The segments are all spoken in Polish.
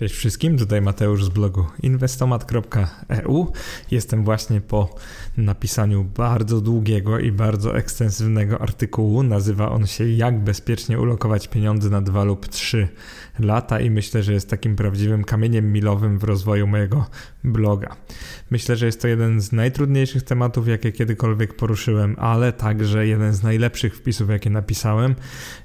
Cześć wszystkim, tutaj Mateusz z blogu inwestomat.eu. Jestem właśnie po napisaniu bardzo długiego i bardzo ekstensywnego artykułu. Nazywa on się Jak bezpiecznie ulokować pieniądze na 2 lub 3 lata i myślę, że jest takim prawdziwym kamieniem milowym w rozwoju mojego bloga. Myślę, że jest to jeden z najtrudniejszych tematów, jakie kiedykolwiek poruszyłem, ale także jeden z najlepszych wpisów, jakie napisałem.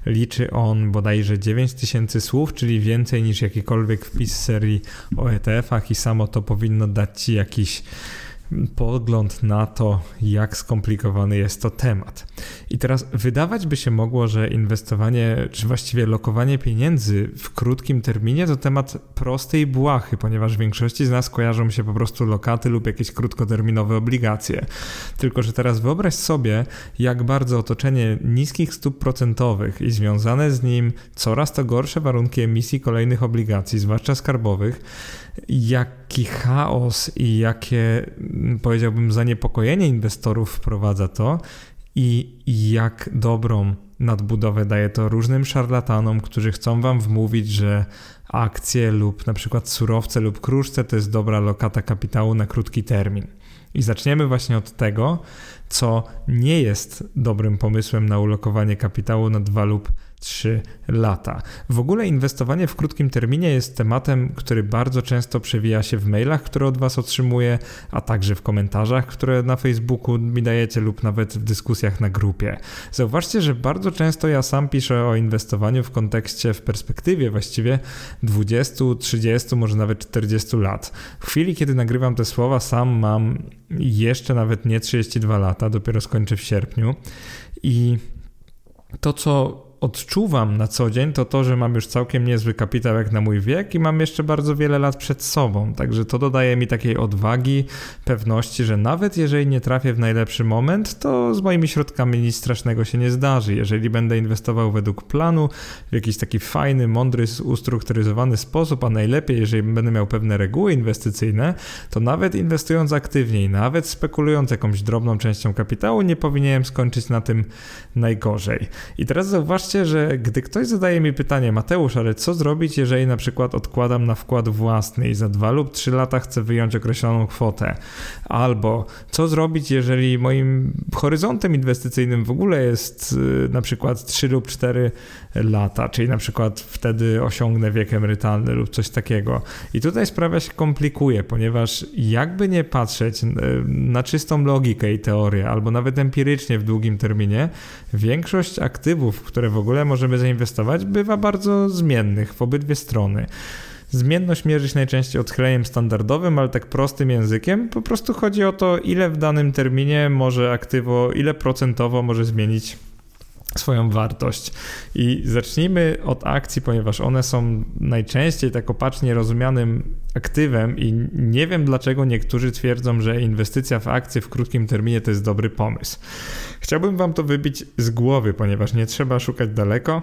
Liczy on bodajże 9000 słów, czyli więcej niż jakikolwiek wpis z serii o ETF-ach i samo to powinno dać Ci jakiś pogląd na to, jak skomplikowany jest to temat. I teraz wydawać by się mogło, że inwestowanie, czy właściwie lokowanie pieniędzy w krótkim terminie to temat prosty i błahy, ponieważ w większości z nas kojarzą się po prostu lokaty lub jakieś krótkoterminowe obligacje. Tylko, że teraz wyobraź sobie, jak bardzo otoczenie niskich stóp procentowych i związane z nim coraz to gorsze warunki emisji kolejnych obligacji, zwłaszcza skarbowych, jaki chaos i jakie, powiedziałbym, zaniepokojenie inwestorów wprowadza to i jak dobrą nadbudowę daje to różnym szarlatanom, którzy chcą wam wmówić, że akcje lub na przykład surowce lub kruszce to jest dobra lokata kapitału na krótki termin. I zaczniemy właśnie od tego, co nie jest dobrym pomysłem na ulokowanie kapitału na dwa lub 3 lata. W ogóle inwestowanie w krótkim terminie jest tematem, który bardzo często przewija się w mailach, które od Was otrzymuję, a także w komentarzach, które na Facebooku mi dajecie lub nawet w dyskusjach na grupie. Zauważcie, że bardzo często ja sam piszę o inwestowaniu w kontekście, w perspektywie właściwie 20, 30, może nawet 40 lat. W chwili, kiedy nagrywam te słowa, sam mam jeszcze nawet nie 32 lata, dopiero skończę w sierpniu i to, co odczuwam na co dzień, to to, że mam już całkiem niezły kapitał jak na mój wiek i mam jeszcze bardzo wiele lat przed sobą. Także to dodaje mi takiej odwagi, pewności, że nawet jeżeli nie trafię w najlepszy moment, to z moimi środkami nic strasznego się nie zdarzy. Jeżeli będę inwestował według planu, w jakiś taki fajny, mądry, ustrukturyzowany sposób, a najlepiej, jeżeli będę miał pewne reguły inwestycyjne, to nawet inwestując aktywniej, nawet spekulując jakąś drobną częścią kapitału, nie powinienem skończyć na tym najgorzej. I teraz zauważcie, że gdy ktoś zadaje mi pytanie, Mateusz, ale co zrobić, jeżeli na przykład odkładam na wkład własny i za dwa lub trzy lata chcę wyjąć określoną kwotę? Albo co zrobić, jeżeli moim horyzontem inwestycyjnym w ogóle jest y, na przykład 3 lub 4 lata, czyli na przykład wtedy osiągnę wiek emerytalny lub coś takiego. I tutaj sprawa się komplikuje, ponieważ jakby nie patrzeć y, na czystą logikę i teorię, albo nawet empirycznie w długim terminie, większość aktywów, które w ogóle możemy zainwestować, bywa bardzo zmiennych w obydwie strony. Zmienność mierzyć najczęściej odchyleniem standardowym, ale tak prostym językiem. Po prostu chodzi o to, ile w danym terminie może aktywo, ile procentowo może zmienić swoją wartość. I zacznijmy od akcji, ponieważ one są najczęściej tak opacznie rozumianym aktywem i nie wiem dlaczego niektórzy twierdzą, że inwestycja w akcje w krótkim terminie to jest dobry pomysł. Chciałbym wam to wybić z głowy, ponieważ nie trzeba szukać daleko.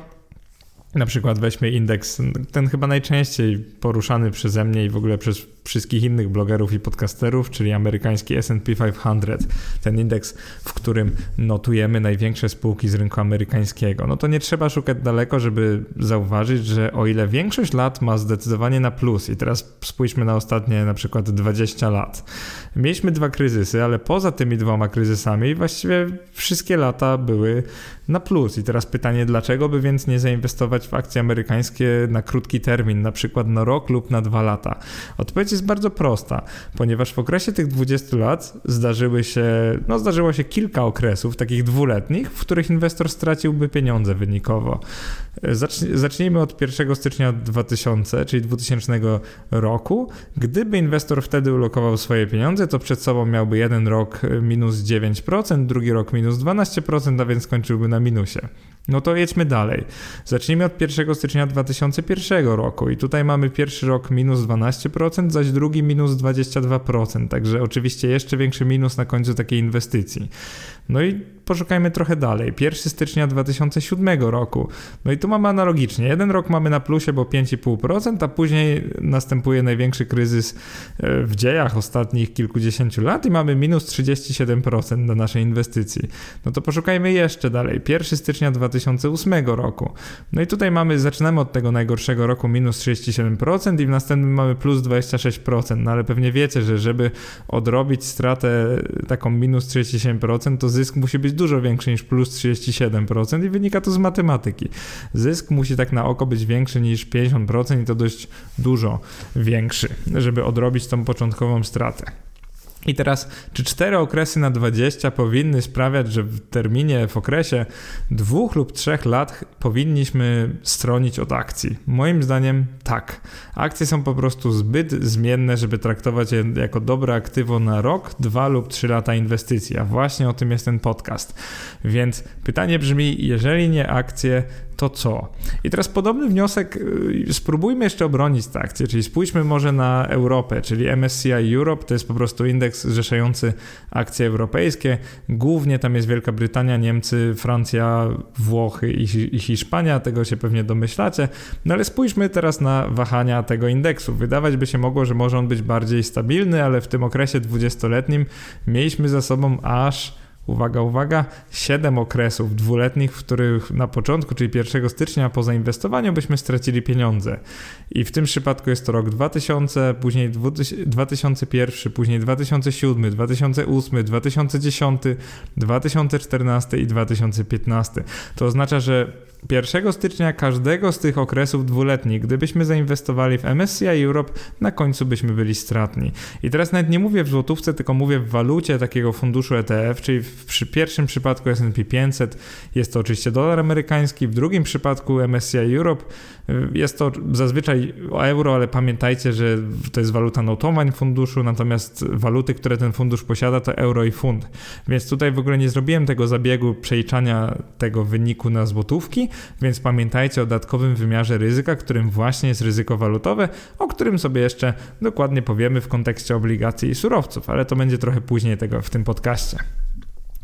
Na przykład weźmy indeks, ten chyba najczęściej poruszany przeze mnie i w ogóle przez wszystkich innych blogerów i podcasterów, czyli amerykański SP 500, ten indeks, w którym notujemy największe spółki z rynku amerykańskiego. No to nie trzeba szukać daleko, żeby zauważyć, że o ile większość lat ma zdecydowanie na plus, i teraz spójrzmy na ostatnie na przykład 20 lat. Mieliśmy dwa kryzysy, ale poza tymi dwoma kryzysami właściwie wszystkie lata były na plus. I teraz pytanie, dlaczego by więc nie zainwestować w akcje amerykańskie na krótki termin, na przykład na rok lub na dwa lata? Odpowiedź jest bardzo prosta, ponieważ w okresie tych 20 lat zdarzyły się, no zdarzyło się kilka okresów, takich dwuletnich, w których inwestor straciłby pieniądze wynikowo. Zacznijmy od 1 stycznia 2000, czyli 2000 roku. Gdyby inwestor wtedy ulokował swoje pieniądze, to przed sobą miałby jeden rok minus 9%, drugi rok minus 12%, a więc skończyłby na minusie. No to jedźmy dalej. Zacznijmy od 1 stycznia 2001 roku i tutaj mamy pierwszy rok minus 12%, zaś drugi minus 22%, także oczywiście jeszcze większy minus na końcu takiej inwestycji. No i poszukajmy trochę dalej. 1 stycznia 2007 roku. No i tu mamy analogicznie. Jeden rok mamy na plusie, bo 5,5%, a później następuje największy kryzys e, w dziejach ostatnich kilkudziesięciu lat i mamy minus 37% na naszej inwestycji. No to poszukajmy jeszcze dalej. 1 stycznia 2008 roku. No i tutaj mamy, zaczynamy od tego najgorszego roku minus 37% i w następnym mamy plus 26%. No ale pewnie wiecie, że żeby odrobić stratę taką minus 37%, to zysk musi być dużo większy niż plus 37% i wynika to z matematyki. Zysk musi tak na oko być większy niż 50% i to dość dużo większy, żeby odrobić tą początkową stratę. I teraz, czy cztery okresy na 20 powinny sprawiać, że w terminie, w okresie dwóch lub trzech lat powinniśmy stronić od akcji? Moim zdaniem tak. Akcje są po prostu zbyt zmienne, żeby traktować je jako dobre aktywo na rok, dwa lub trzy lata inwestycji. A właśnie o tym jest ten podcast. Więc pytanie brzmi, jeżeli nie akcje, to co? I teraz podobny wniosek, y, spróbujmy jeszcze obronić te akcje, czyli spójrzmy może na Europę, czyli MSCI Europe to jest po prostu indeks zrzeszający akcje europejskie. Głównie tam jest Wielka Brytania, Niemcy, Francja, Włochy i, Hiszpania, tego się pewnie domyślacie. No ale spójrzmy teraz na wahania tego indeksu. Wydawać by się mogło, że może on być bardziej stabilny, ale w tym okresie 20-letnim mieliśmy za sobą aż uwaga, uwaga, 7 okresów dwuletnich, w których na początku, czyli 1 stycznia po zainwestowaniu byśmy stracili pieniądze. I w tym przypadku jest to rok 2000, później 2001, później 2007, 2008, 2010, 2014 i 2015. To oznacza, że 1 stycznia każdego z tych okresów dwuletnich, gdybyśmy zainwestowali w MSCI Europe, na końcu byśmy byli stratni. I teraz nawet nie mówię w złotówce, tylko mówię w walucie takiego funduszu ETF, czyli w przy pierwszym przypadku S&P 500 jest to oczywiście dolar amerykański, w drugim przypadku MSCI Europe y, jest to zazwyczaj euro, ale pamiętajcie, że to jest waluta notowań funduszu, natomiast waluty, które ten fundusz posiada to euro i funt. Więc tutaj w ogóle nie zrobiłem tego zabiegu przeliczania tego wyniku na złotówki, więc pamiętajcie o dodatkowym wymiarze ryzyka, którym właśnie jest ryzyko walutowe, o którym sobie jeszcze dokładnie powiemy w kontekście obligacji i surowców, ale to będzie trochę później tego w tym podcaście.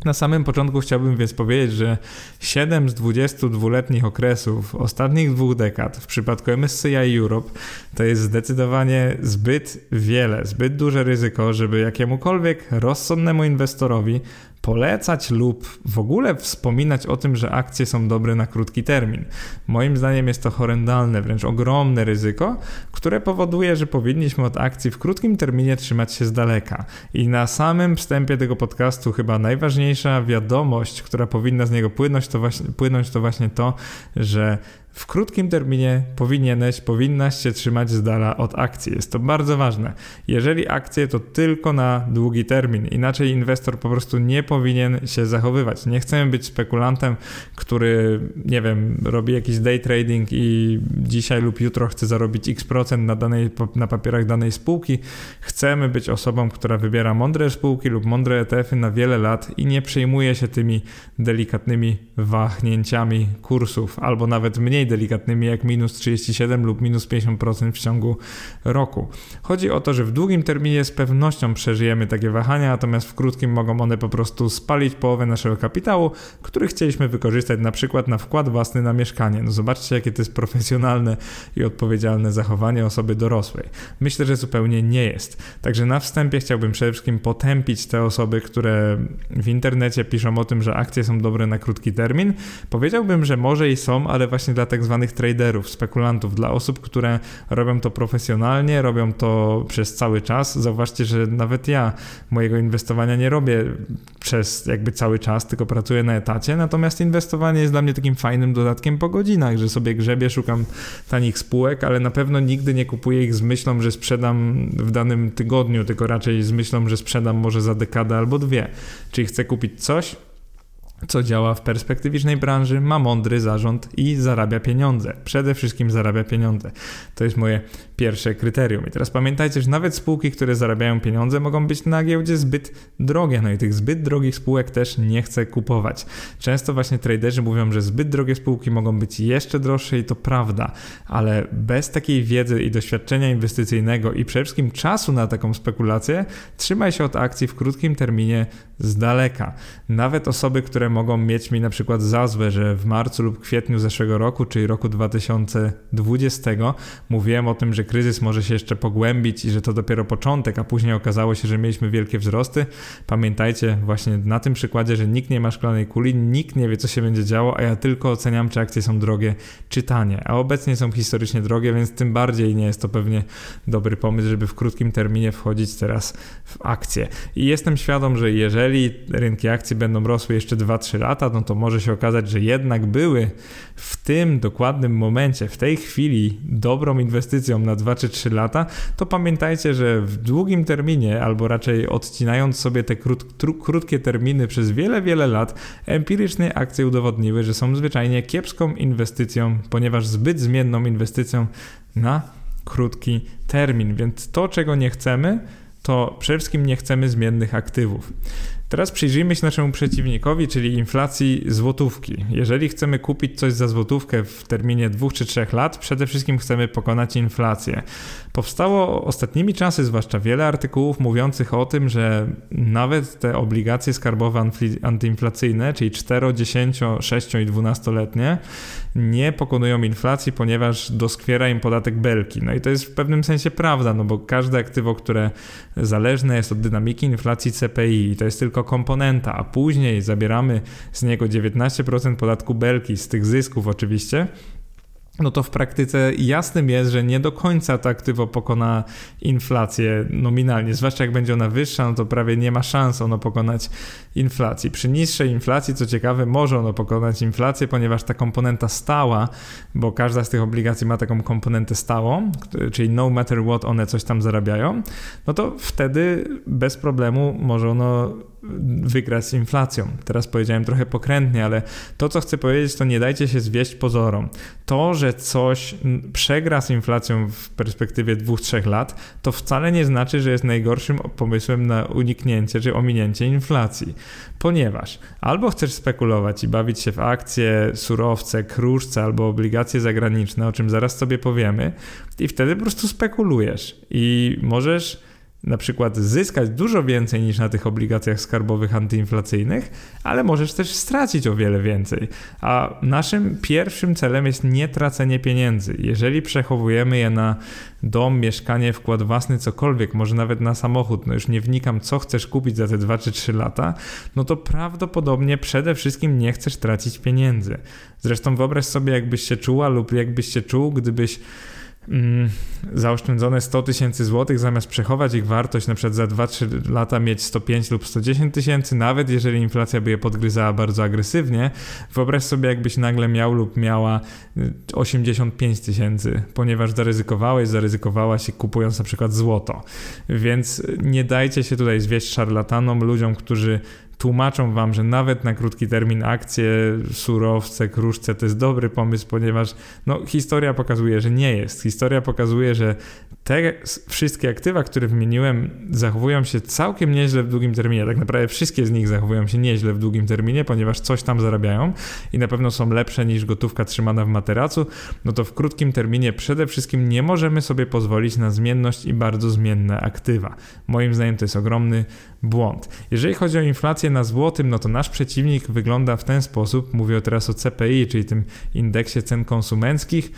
Na samym początku chciałbym więc powiedzieć, że 7 z 22-letnich okresów ostatnich dwóch dekad w przypadku MSCI Europe to jest zdecydowanie zbyt wiele, zbyt duże ryzyko, żeby jakiemukolwiek rozsądnemu inwestorowi polecać lub w ogóle wspominać o tym, że akcje są dobre na krótki termin. Moim zdaniem jest to horrendalne, wręcz ogromne ryzyko, które powoduje, że powinniśmy od akcji w krótkim terminie trzymać się z daleka. I na samym wstępie tego podcastu chyba najważniejsza wiadomość, która powinna z niego płynąć, to właśnie, płynąć, to właśnie to, że w krótkim terminie powinieneś, powinnaś się trzymać z dala od akcji. Jest to bardzo ważne. Jeżeli akcje to tylko na długi termin, inaczej inwestor po prostu nie powinien się zachowywać. Nie chcemy być spekulantem, który, nie wiem, robi jakiś day trading i dzisiaj lub jutro chce zarobić x procent na, danej, na papierach danej spółki. Chcemy być osobą, która wybiera mądre spółki lub mądre ETF-y na wiele lat i nie przejmuje się tymi delikatnymi wahnięciami kursów albo nawet mniej delikatnymi jak minus 37 lub minus 50% w ciągu roku. Chodzi o to, że w długim terminie z pewnością przeżyjemy takie wahania, natomiast w krótkim mogą one po prostu spalić połowę naszego kapitału, który chcieliśmy wykorzystać na przykład na wkład własny na mieszkanie. No zobaczcie, jakie to jest profesjonalne i odpowiedzialne zachowanie osoby dorosłej. Myślę, że zupełnie nie jest. Także na wstępie chciałbym przede wszystkim potępić te osoby, które w internecie piszą o tym, że akcje są dobre na krótki termin. Powiedziałbym, że może i są, ale właśnie dlatego tak zwanych traderów, spekulantów, dla osób, które robią to profesjonalnie, robią to przez cały czas. Zauważcie, że nawet ja mojego inwestowania nie robię przez jakby cały czas, tylko pracuję na etacie, natomiast inwestowanie jest dla mnie takim fajnym dodatkiem po godzinach, że sobie grzebię, szukam tanich spółek, ale na pewno nigdy nie kupuję ich z myślą, że sprzedam w danym tygodniu, tylko raczej z myślą, że sprzedam może za dekadę albo dwie. Czyli chcę kupić coś, co działa w perspektywicznej branży, ma mądry zarząd i zarabia pieniądze. Przede wszystkim zarabia pieniądze. To jest moje pierwsze kryterium. I teraz pamiętajcie, że nawet spółki, które zarabiają pieniądze, mogą być na giełdzie zbyt drogie. No i tych zbyt drogich spółek też nie chcę kupować. Często właśnie traderzy mówią, że zbyt drogie spółki mogą być jeszcze droższe i to prawda, ale bez takiej wiedzy i doświadczenia inwestycyjnego i przede wszystkim czasu na taką spekulację, trzymaj się od akcji w krótkim terminie z daleka. Nawet osoby, które mogą mieć mi na przykład za złe, że w marcu lub kwietniu zeszłego roku, czyli roku 2020, mówiłem o tym, że kryzys może się jeszcze pogłębić i że to dopiero początek, a później okazało się, że mieliśmy wielkie wzrosty. Pamiętajcie właśnie na tym przykładzie, że nikt nie ma szklanej kuli, nikt nie wie, co się będzie działo, a ja tylko oceniam, czy akcje są drogie, czy tanie. A obecnie są historycznie drogie, więc tym bardziej nie jest to pewnie dobry pomysł, żeby w krótkim terminie wchodzić teraz w akcje. I jestem świadom, że jeżeli rynki akcji będą rosły jeszcze 2-3 lata, no to może się okazać, że jednak były w tym dokładnym momencie, w tej chwili dobrą inwestycją na 2 czy 3 lata, to pamiętajcie, że w długim terminie, albo raczej odcinając sobie te krót, krótkie terminy przez wiele, wiele lat, empirycznie akcje udowodniły, że są zwyczajnie kiepską inwestycją, ponieważ zbyt zmienną inwestycją na krótki termin. Więc to, czego nie chcemy, to przede wszystkim nie chcemy zmiennych aktywów. Teraz przyjrzyjmy się naszemu przeciwnikowi, czyli inflacji złotówki. Jeżeli chcemy kupić coś za złotówkę w terminie dwóch czy trzech lat, przede wszystkim chcemy pokonać inflację. Powstało ostatnimi czasy zwłaszcza wiele artykułów mówiących o tym, że nawet te obligacje skarbowe antyinflacyjne, czyli 4, 10, 6 i 12-letnie, nie pokonują inflacji, ponieważ doskwiera im podatek belki. No i to jest w pewnym sensie prawda, no bo każde aktywo, które zależne jest od dynamiki inflacji CPI, to jest tylko komponenta, a później zabieramy z niego 19% podatku belki, z tych zysków oczywiście, no to w praktyce jasnym jest, że nie do końca to aktywo pokona inflację nominalnie, zwłaszcza jak będzie ona wyższa, no to prawie nie ma szans ono pokonać inflacji. Przy niższej inflacji, co ciekawe, może ono pokonać inflację, ponieważ ta komponenta stała, bo każda z tych obligacji ma taką komponentę stałą, czyli no matter what one coś tam zarabiają, no to wtedy bez problemu może ono wygrać z inflacją. Teraz powiedziałem trochę pokrętnie, ale to, co chcę powiedzieć, to nie dajcie się zwieść pozorom. To, że coś przegra z inflacją w perspektywie dwóch, trzech lat, to wcale nie znaczy, że jest najgorszym pomysłem na uniknięcie czy ominięcie inflacji. Ponieważ albo chcesz spekulować i bawić się w akcje, surowce, kruszce albo obligacje zagraniczne, o czym zaraz sobie powiemy, i wtedy po prostu spekulujesz i możesz na przykład zyskać dużo więcej niż na tych obligacjach skarbowych antyinflacyjnych, ale możesz też stracić o wiele więcej. A naszym pierwszym celem jest nie tracenie pieniędzy. Jeżeli przechowujemy je na dom, mieszkanie, wkład własny, cokolwiek, może nawet na samochód, no już nie wnikam, co chcesz kupić za te 2 czy 3 lata, no to prawdopodobnie przede wszystkim nie chcesz tracić pieniędzy. Zresztą wyobraź sobie, jakbyś się czuła lub jakbyś się czuł, gdybyś mm, zaoszczędzone 100 tysięcy złotych, zamiast przechować ich wartość na przykład za 2-3 lata mieć 105 lub 110 tysięcy, nawet jeżeli inflacja by je podgryzała bardzo agresywnie, wyobraź sobie jakbyś nagle miał lub miała 85 y, tysięcy, ponieważ zaryzykowałeś, zaryzykowałaś kupując na przykład złoto. Więc nie dajcie się tutaj zwieść szarlatanom, ludziom, którzy tłumaczą wam, że nawet na krótki termin akcje, surowce, kruszce to jest dobry pomysł, ponieważ no, historia pokazuje, że nie jest. Historia pokazuje, że te wszystkie aktywa, które wymieniłem, zachowują się całkiem nieźle w długim terminie. Tak naprawdę wszystkie z nich zachowują się nieźle w długim terminie, ponieważ coś tam zarabiają i na pewno są lepsze niż gotówka trzymana w materacu. No to w krótkim terminie przede wszystkim nie możemy sobie pozwolić na zmienność i bardzo zmienne aktywa. Moim zdaniem to jest ogromny błąd. Jeżeli chodzi o inflację na złotym, no to nasz przeciwnik wygląda w ten sposób. Mówię teraz o CPI, czyli tym indeksie cen konsumenckich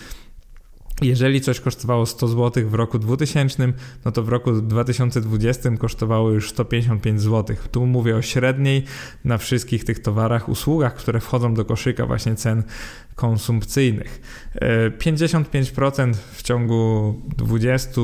jeżeli coś kosztowało 100 zł w roku 2000, no to w roku 2020 kosztowało już 155 zł. Tu mówię o średniej na wszystkich tych towarach, usługach, które wchodzą do koszyka właśnie cen konsumpcyjnych. 55% e, w ciągu 20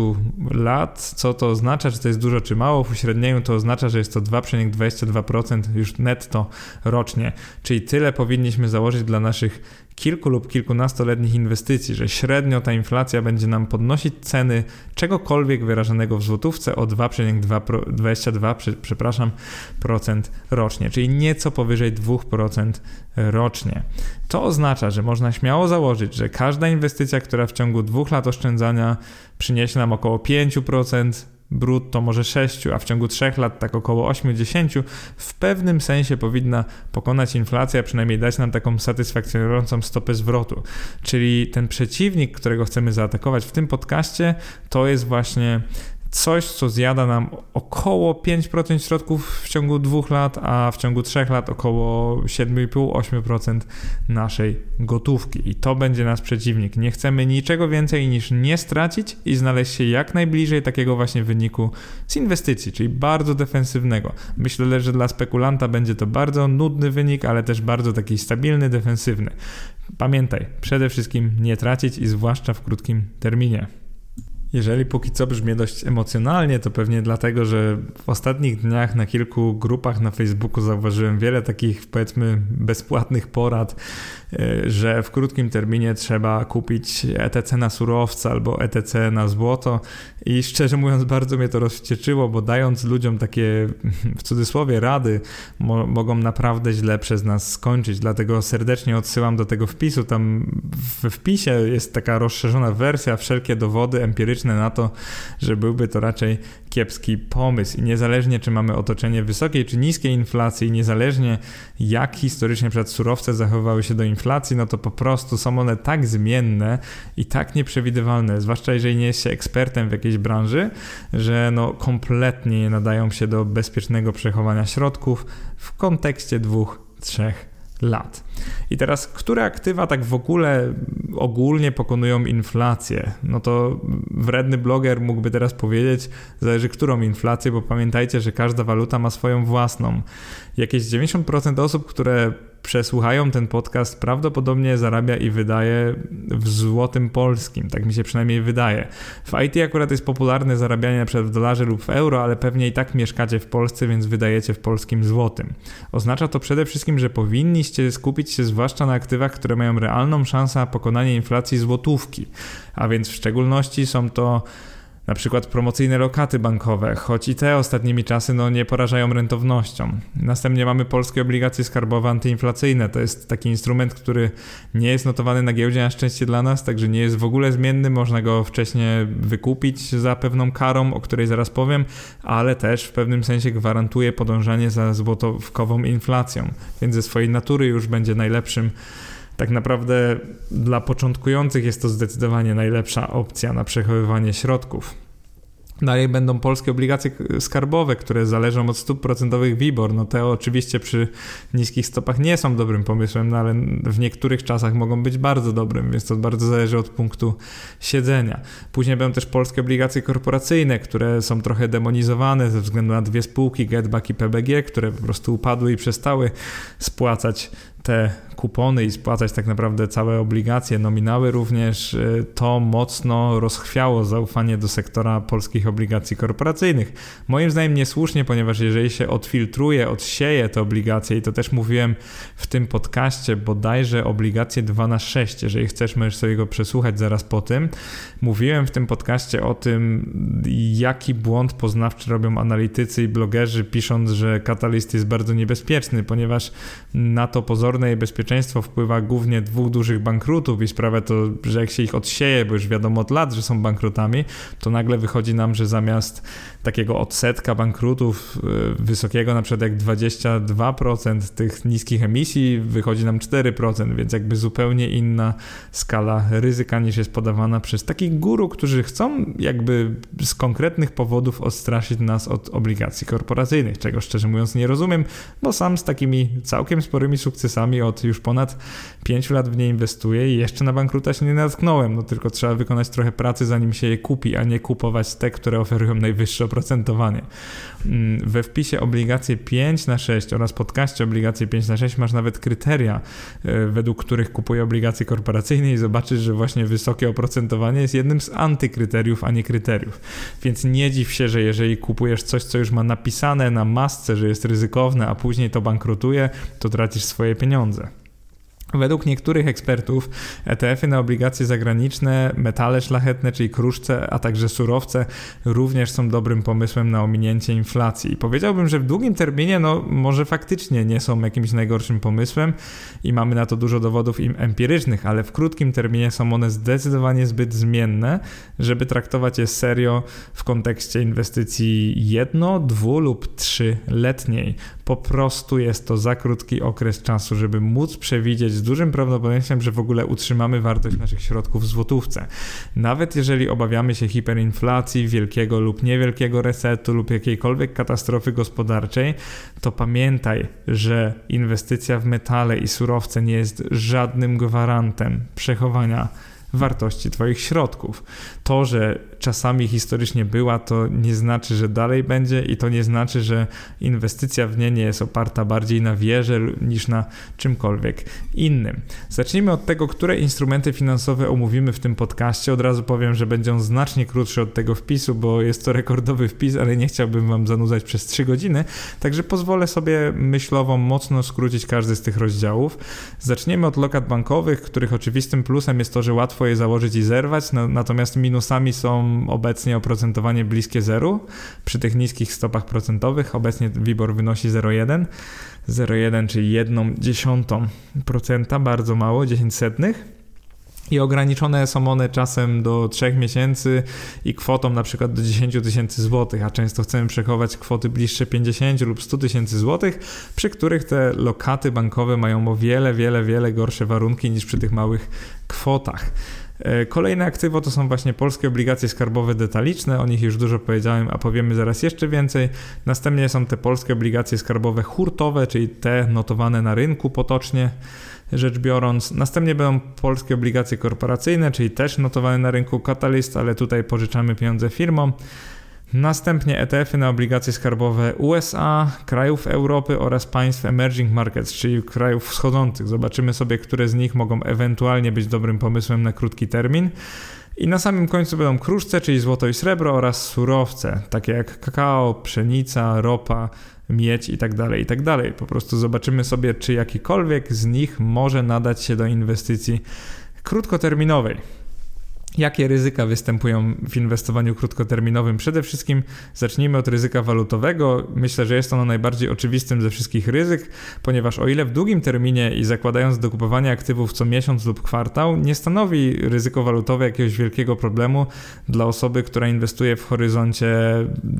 lat. Co to oznacza? Czy to jest dużo, czy mało? W uśrednieniu to oznacza, że jest to 2,22% już netto rocznie. Czyli tyle powinniśmy założyć dla naszych kilku lub kilkunastoletnich inwestycji, że średnio ta inflacja będzie nam podnosić ceny czegokolwiek wyrażanego w złotówce o 2,22 przepraszam, procent rocznie, czyli nieco powyżej 2% rocznie. To oznacza, że można śmiało założyć, że każda inwestycja, która w ciągu dwóch lat oszczędzania przyniesie nam około 5%, brutto może 6, a w ciągu 3 lat tak około 8-10, w pewnym sensie powinna pokonać inflację, a przynajmniej dać nam taką satysfakcjonującą stopę zwrotu. Czyli ten przeciwnik, którego chcemy zaatakować w tym podcaście, to jest właśnie coś, co zjada nam około 5% środków w ciągu dwóch lat, a w ciągu trzech lat około 7,5-8% naszej gotówki. I to będzie nasz przeciwnik. Nie chcemy niczego więcej niż nie stracić i znaleźć się jak najbliżej takiego właśnie wyniku z inwestycji, czyli bardzo defensywnego. Myślę, że dla spekulanta będzie to bardzo nudny wynik, ale też bardzo taki stabilny, defensywny. Pamiętaj, przede wszystkim nie tracić i zwłaszcza w krótkim terminie. Jeżeli póki co brzmi dość emocjonalnie, to pewnie dlatego, że w ostatnich dniach na kilku grupach na Facebooku zauważyłem wiele takich, powiedzmy, bezpłatnych porad, że w krótkim terminie trzeba kupić ETC na surowce albo ETC na złoto. I szczerze mówiąc, bardzo mnie to rozwścieczyło, bo dając ludziom takie w cudzysłowie rady, mo mogą naprawdę źle przez nas skończyć. Dlatego serdecznie odsyłam do tego wpisu. Tam w wpisie jest taka rozszerzona wersja, wszelkie dowody empiryczne na to, że byłby to raczej kiepski pomysł. I niezależnie, czy mamy otoczenie wysokiej czy niskiej inflacji, niezależnie jak historycznie przed surowce zachowywały się do inflacji, no to po prostu są one tak zmienne i tak nieprzewidywalne, zwłaszcza jeżeli nie jest się ekspertem w jakiejś branży, że no kompletnie nie nadają się do bezpiecznego przechowania środków w kontekście dwóch, trzech lat. I teraz, które aktywa tak w ogóle ogólnie pokonują inflację? No to wredny bloger mógłby teraz powiedzieć, zależy którą inflację, bo pamiętajcie, że każda waluta ma swoją własną. Jakieś 90% osób, które przesłuchają ten podcast, prawdopodobnie zarabia i wydaje w złotym polskim. Tak mi się przynajmniej wydaje. W IT akurat jest popularne zarabianie np. w dolarze lub w euro, ale pewnie i tak mieszkacie w Polsce, więc wydajecie w polskim złotym. Oznacza to przede wszystkim, że powinniście skupić się zwłaszcza na aktywach, które mają realną szansę na pokonanie inflacji złotówki. A więc w szczególności są to na przykład promocyjne lokaty bankowe, choć i te ostatnimi czasy no, nie porażają rentownością. Następnie mamy polskie obligacje skarbowe antyinflacyjne. To jest taki instrument, który nie jest notowany na giełdzie na szczęście dla nas, także nie jest w ogóle zmienny. Można go wcześniej wykupić za pewną karą, o której zaraz powiem, ale też w pewnym sensie gwarantuje podążanie za złotowkową inflacją, więc ze swojej natury już będzie najlepszym tak naprawdę dla początkujących jest to zdecydowanie najlepsza opcja na przechowywanie środków. Dalej będą polskie obligacje skarbowe, które zależą od stóp procentowych WIBOR. No te oczywiście przy niskich stopach nie są dobrym pomysłem, no ale w niektórych czasach mogą być bardzo dobrym, więc to bardzo zależy od punktu siedzenia. Później będą też polskie obligacje korporacyjne, które są trochę demonizowane ze względu na dwie spółki, Getback i PBG, które po prostu upadły i przestały spłacać te kupony i spłacać tak naprawdę całe obligacje, nominały również, y, to mocno rozchwiało zaufanie do sektora polskich obligacji korporacyjnych. Moim zdaniem niesłusznie, ponieważ jeżeli się odfiltruje, odsieje te obligacje i to też mówiłem w tym podcaście, bodajże obligacje 2 na 6, jeżeli chcesz, możesz sobie go przesłuchać zaraz po tym. Mówiłem w tym podcaście o tym, jaki błąd poznawczy robią analitycy i blogerzy, pisząc, że katalist jest bardzo niebezpieczny, ponieważ na to pozorne i bezpieczne bezpieczeństwo wpływa głównie dwóch dużych bankrutów i sprawia to, że jak się ich odsieje, bo już wiadomo od lat, że są bankrutami, to nagle wychodzi nam, że zamiast takiego odsetka bankrutów y, wysokiego, na przykład jak 22% tych niskich emisji, wychodzi nam 4%, więc jakby zupełnie inna skala ryzyka niż jest podawana przez takich guru, którzy chcą jakby z konkretnych powodów odstraszyć nas od obligacji korporacyjnych, czego szczerze mówiąc nie rozumiem, bo sam z takimi całkiem sporymi sukcesami od już ponad 5 lat w nie inwestuję i jeszcze na bankruta się nie natknąłem, no tylko trzeba wykonać trochę pracy zanim się je kupi, a nie kupować te, które oferują najwyższe oprocentowanie. Mm, we wpisie obligacje 5 na 6 oraz podcaście obligacje 5 na 6 masz nawet kryteria, e, według których kupuję obligacje korporacyjne i zobaczysz, że właśnie wysokie oprocentowanie jest jednym z antykryteriów, a nie kryteriów. Więc nie dziw się, że jeżeli kupujesz coś, co już ma napisane na masce, że jest ryzykowne, a później to bankrutuje, to tracisz swoje pieniądze. Według niektórych ekspertów ETF-y na obligacje zagraniczne, metale szlachetne, czyli kruszce, a także surowce również są dobrym pomysłem na ominięcie inflacji. Powiedziałbym, że w długim terminie no może faktycznie nie są jakimś najgorszym pomysłem i mamy na to dużo dowodów empirycznych, ale w krótkim terminie są one zdecydowanie zbyt zmienne, żeby traktować je serio w kontekście inwestycji jedno, dwu lub trzyletniej. Po prostu jest to za krótki okres czasu, żeby móc przewidzieć z dużym prawdopodobieństwem, że w ogóle utrzymamy wartość naszych środków w złotówce. Nawet jeżeli obawiamy się hiperinflacji, wielkiego lub niewielkiego resetu lub jakiejkolwiek katastrofy gospodarczej, to pamiętaj, że inwestycja w metale i surowce nie jest żadnym gwarantem przechowania wartości Twoich środków. To, że czasami historycznie była, to nie znaczy, że dalej będzie i to nie znaczy, że inwestycja w nie nie jest oparta bardziej na wierze niż na czymkolwiek innym. Zacznijmy od tego, które instrumenty finansowe omówimy w tym podcaście. Od razu powiem, że będzie on znacznie krótszy od tego wpisu, bo jest to rekordowy wpis, ale nie chciałbym Wam zanudzać przez 3 godziny, także pozwolę sobie myślowo mocno skrócić każdy z tych rozdziałów. Zaczniemy od lokat bankowych, których oczywistym plusem jest to, że łatwo je założyć i zerwać, natomiast minusami są obecnie oprocentowanie bliskie zeru przy tych niskich stopach procentowych. Obecnie WIBOR wynosi 0,1. 0,1 czyli 1 dziesiątą procenta, bardzo mało, 10 setnych. I ograniczone są one czasem do 3 miesięcy i kwotą na przykład do 10 tysięcy złotych, a często chcemy przechować kwoty bliższe 50 lub 100 tysięcy złotych, przy których te lokaty bankowe mają o wiele, wiele, wiele gorsze warunki niż przy tych małych kwotach. E, kolejne aktywo to są właśnie polskie obligacje skarbowe detaliczne, o nich już dużo powiedziałem, a powiemy zaraz jeszcze więcej. Następnie są te polskie obligacje skarbowe hurtowe, czyli te notowane na rynku potocznie rzecz biorąc. Następnie będą polskie obligacje korporacyjne, czyli też notowane na rynku Catalyst, ale tutaj pożyczamy pieniądze firmom. Następnie ETF-y na obligacje skarbowe USA, krajów Europy oraz państw emerging markets, czyli krajów wschodzących. Zobaczymy sobie, które z nich mogą ewentualnie być dobrym pomysłem na krótki termin. I na samym końcu będą kruszce, czyli złoto i srebro oraz surowce, takie jak kakao, pszenica, ropa, miedź itd., tak itd. Tak po prostu zobaczymy sobie, czy jakikolwiek z nich może nadać się do inwestycji krótkoterminowej. Jakie ryzyka występują w inwestowaniu krótkoterminowym? Przede wszystkim zacznijmy od ryzyka walutowego. Myślę, że jest ono najbardziej oczywistym ze wszystkich ryzyk, ponieważ o ile w długim terminie i zakładając dokupowanie aktywów co miesiąc lub kwartał, nie stanowi ryzyko walutowe jakiegoś wielkiego problemu dla osoby, która inwestuje w horyzoncie